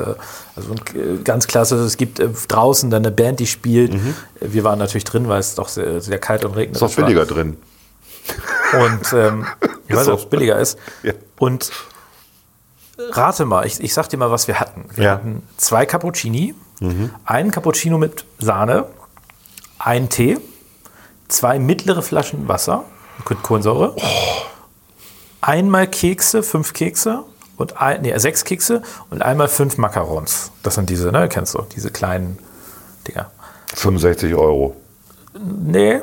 also äh, ganz klasse. Es gibt äh, draußen dann eine Band, die spielt.
Mhm.
Wir waren natürlich drin, weil es doch sehr, sehr kalt und regnerisch
Ist auch billiger drin.
war. Und ähm, ich weiß
so.
nicht, ob es billiger ist.
Ja.
Und rate mal, ich, ich sag dir mal, was wir hatten. Wir
Ja.
hatten zwei Cappuccini,
Mhm.
einen Cappuccino mit Sahne, einen Tee, zwei mittlere Flaschen Wasser mit Kohlensäure, einmal Kekse, fünf Kekse und ein, nee, sechs Kekse und einmal fünf Macarons. Das sind diese, ne, kennst du, diese kleinen Dinger.
65 Euro.
Nee,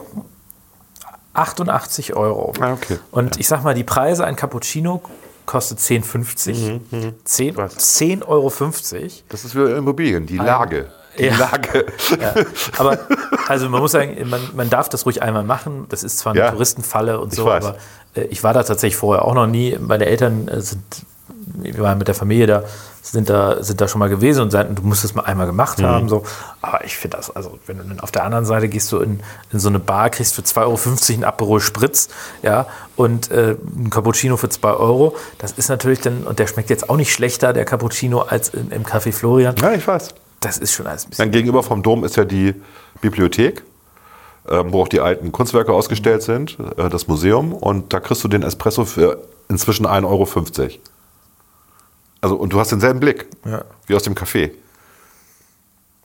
88 Euro.
Ah, okay.
Und ich sag mal, die Preise, ein Cappuccino kostet 10,50. 10 10,50 Euro.
Das ist wie Immobilien, die Lage. Die
Ja.
Lage.
Ja. Aber also man muss sagen, man, man darf das ruhig einmal machen. Das ist zwar eine
Ja.
Touristenfalle und so, aber äh, ich war da tatsächlich vorher auch noch nie. Meine Eltern äh, sind, wir waren mit der Familie da, sind da, sind da schon mal gewesen und sagten, du musst es mal einmal gemacht
Mhm.
haben. So. Aber ich finde das, also wenn du dann auf der anderen Seite gehst du in, in so eine Bar, kriegst für 2,50 Euro einen Aperol Spritz, ja, und äh, ein Cappuccino für 2 Euro. Das ist natürlich dann, und der schmeckt jetzt auch nicht schlechter, der Cappuccino, als in, im Café Florian.
Ja, ich weiß.
Das ist schon alles ein bisschen.
Dann gegenüber vom Dom ist ja die Bibliothek, ähm, wo auch die alten Kunstwerke ausgestellt sind, äh, das Museum. Und da kriegst du den Espresso für inzwischen 1,50 Euro. Also, und du hast denselben Blick
Ja.
wie aus dem Café.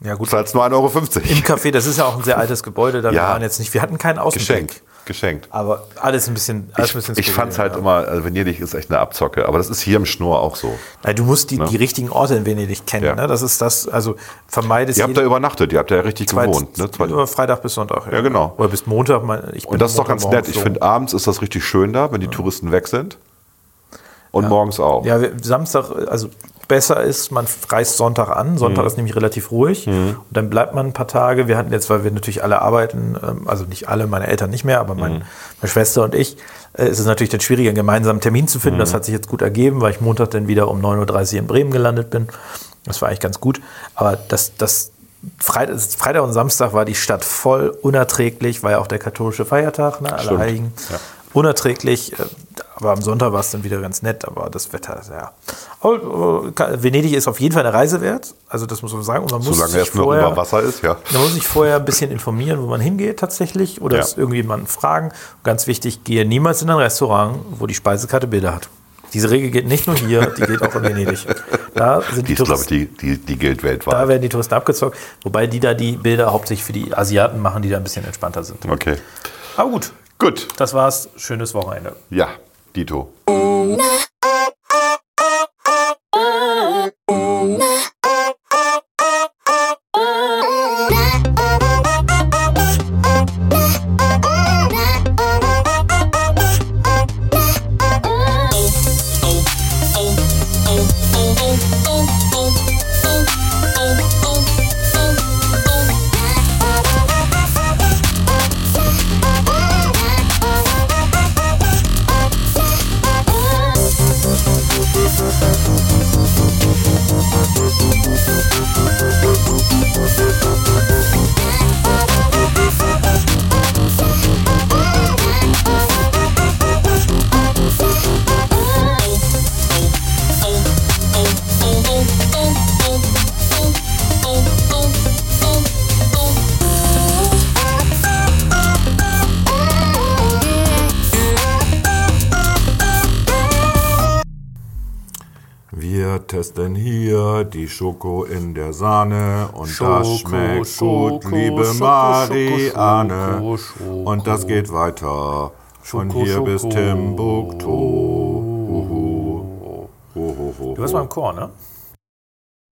Ja,
Du
gut.
zahlst nur 1,50 Euro.
Im Café, das ist ja auch ein sehr altes Gebäude, da
Ja.
waren jetzt nicht, wir hatten keinen Außenblick.
Geschenkt. Geschenkt.
Aber alles ein bisschen, alles
Ich,
ein bisschen
ich
skurril,
fand es halt
ja.
immer, also Venedig ist echt eine Abzocke, aber das ist hier im Schnur auch so.
Nein, du musst die, die richtigen Orte in Venedig kennen.
Ja.
Ne? Das ist das, also vermeidest
Ihr habt da übernachtet, ihr habt da ja richtig
zwei-
gewohnt. Ne? Zwei-
über Freitag bis Sonntag.
Ja, genau.
Oder bis Montag. Ich bin
Und das ist doch ganz nett. Ich finde, abends ist das richtig schön da, wenn die Touristen weg sind. Und morgens auch.
Ja, Samstag, also besser ist, man reist Sonntag an. Sonntag ist nämlich relativ ruhig. Und dann bleibt man ein paar Tage. Wir hatten jetzt, weil wir natürlich alle arbeiten, ähm, also nicht alle, meine Eltern nicht mehr, aber mein, meine Schwester und ich, äh, ist es natürlich dann schwierig, einen gemeinsamen Termin zu finden. Das hat sich jetzt gut ergeben, weil ich Montag dann wieder um 9.30 Uhr in Bremen gelandet bin. Das war eigentlich ganz gut. Aber das, das Freitag, Freitag und Samstag war die Stadt voll unerträglich, war ja auch der katholische Feiertag, ne. Allerheiligen. Unerträglich, äh, aber am Sonntag war es dann wieder ganz nett, aber das Wetter, ja. Aber, äh, ka- Venedig ist auf jeden Fall eine Reise wert, also das muss man sagen. Und man muss
Solange
sich
es nur
vorher,
über Wasser ist, ja.
Man muss sich vorher ein bisschen informieren, wo man hingeht tatsächlich oder
Ja.
irgendjemanden fragen. Ganz wichtig, gehe niemals in ein Restaurant, wo die Speisekarte Bilder hat. Diese Regel gilt nicht nur hier, die gilt auch in Venedig. Da sind
Die
die,
ist, glaube ich, die, die, die gilt weltweit.
da werden die Touristen abgezockt, wobei die da die Bilder hauptsächlich für die Asiaten machen, die da ein bisschen entspannter sind.
okay.
Aber gut,
Gut.
das war's. Schönes Wochenende.
Ja, Dito. testen die Schoko in der Sahne und
Schoko,
das schmeckt
Schoko,
gut, liebe
Schoko,
Marianne. Und das geht weiter von hier bis. Timbuktu. Huhu. Huhuhu.
Du warst mal im Chor, ne?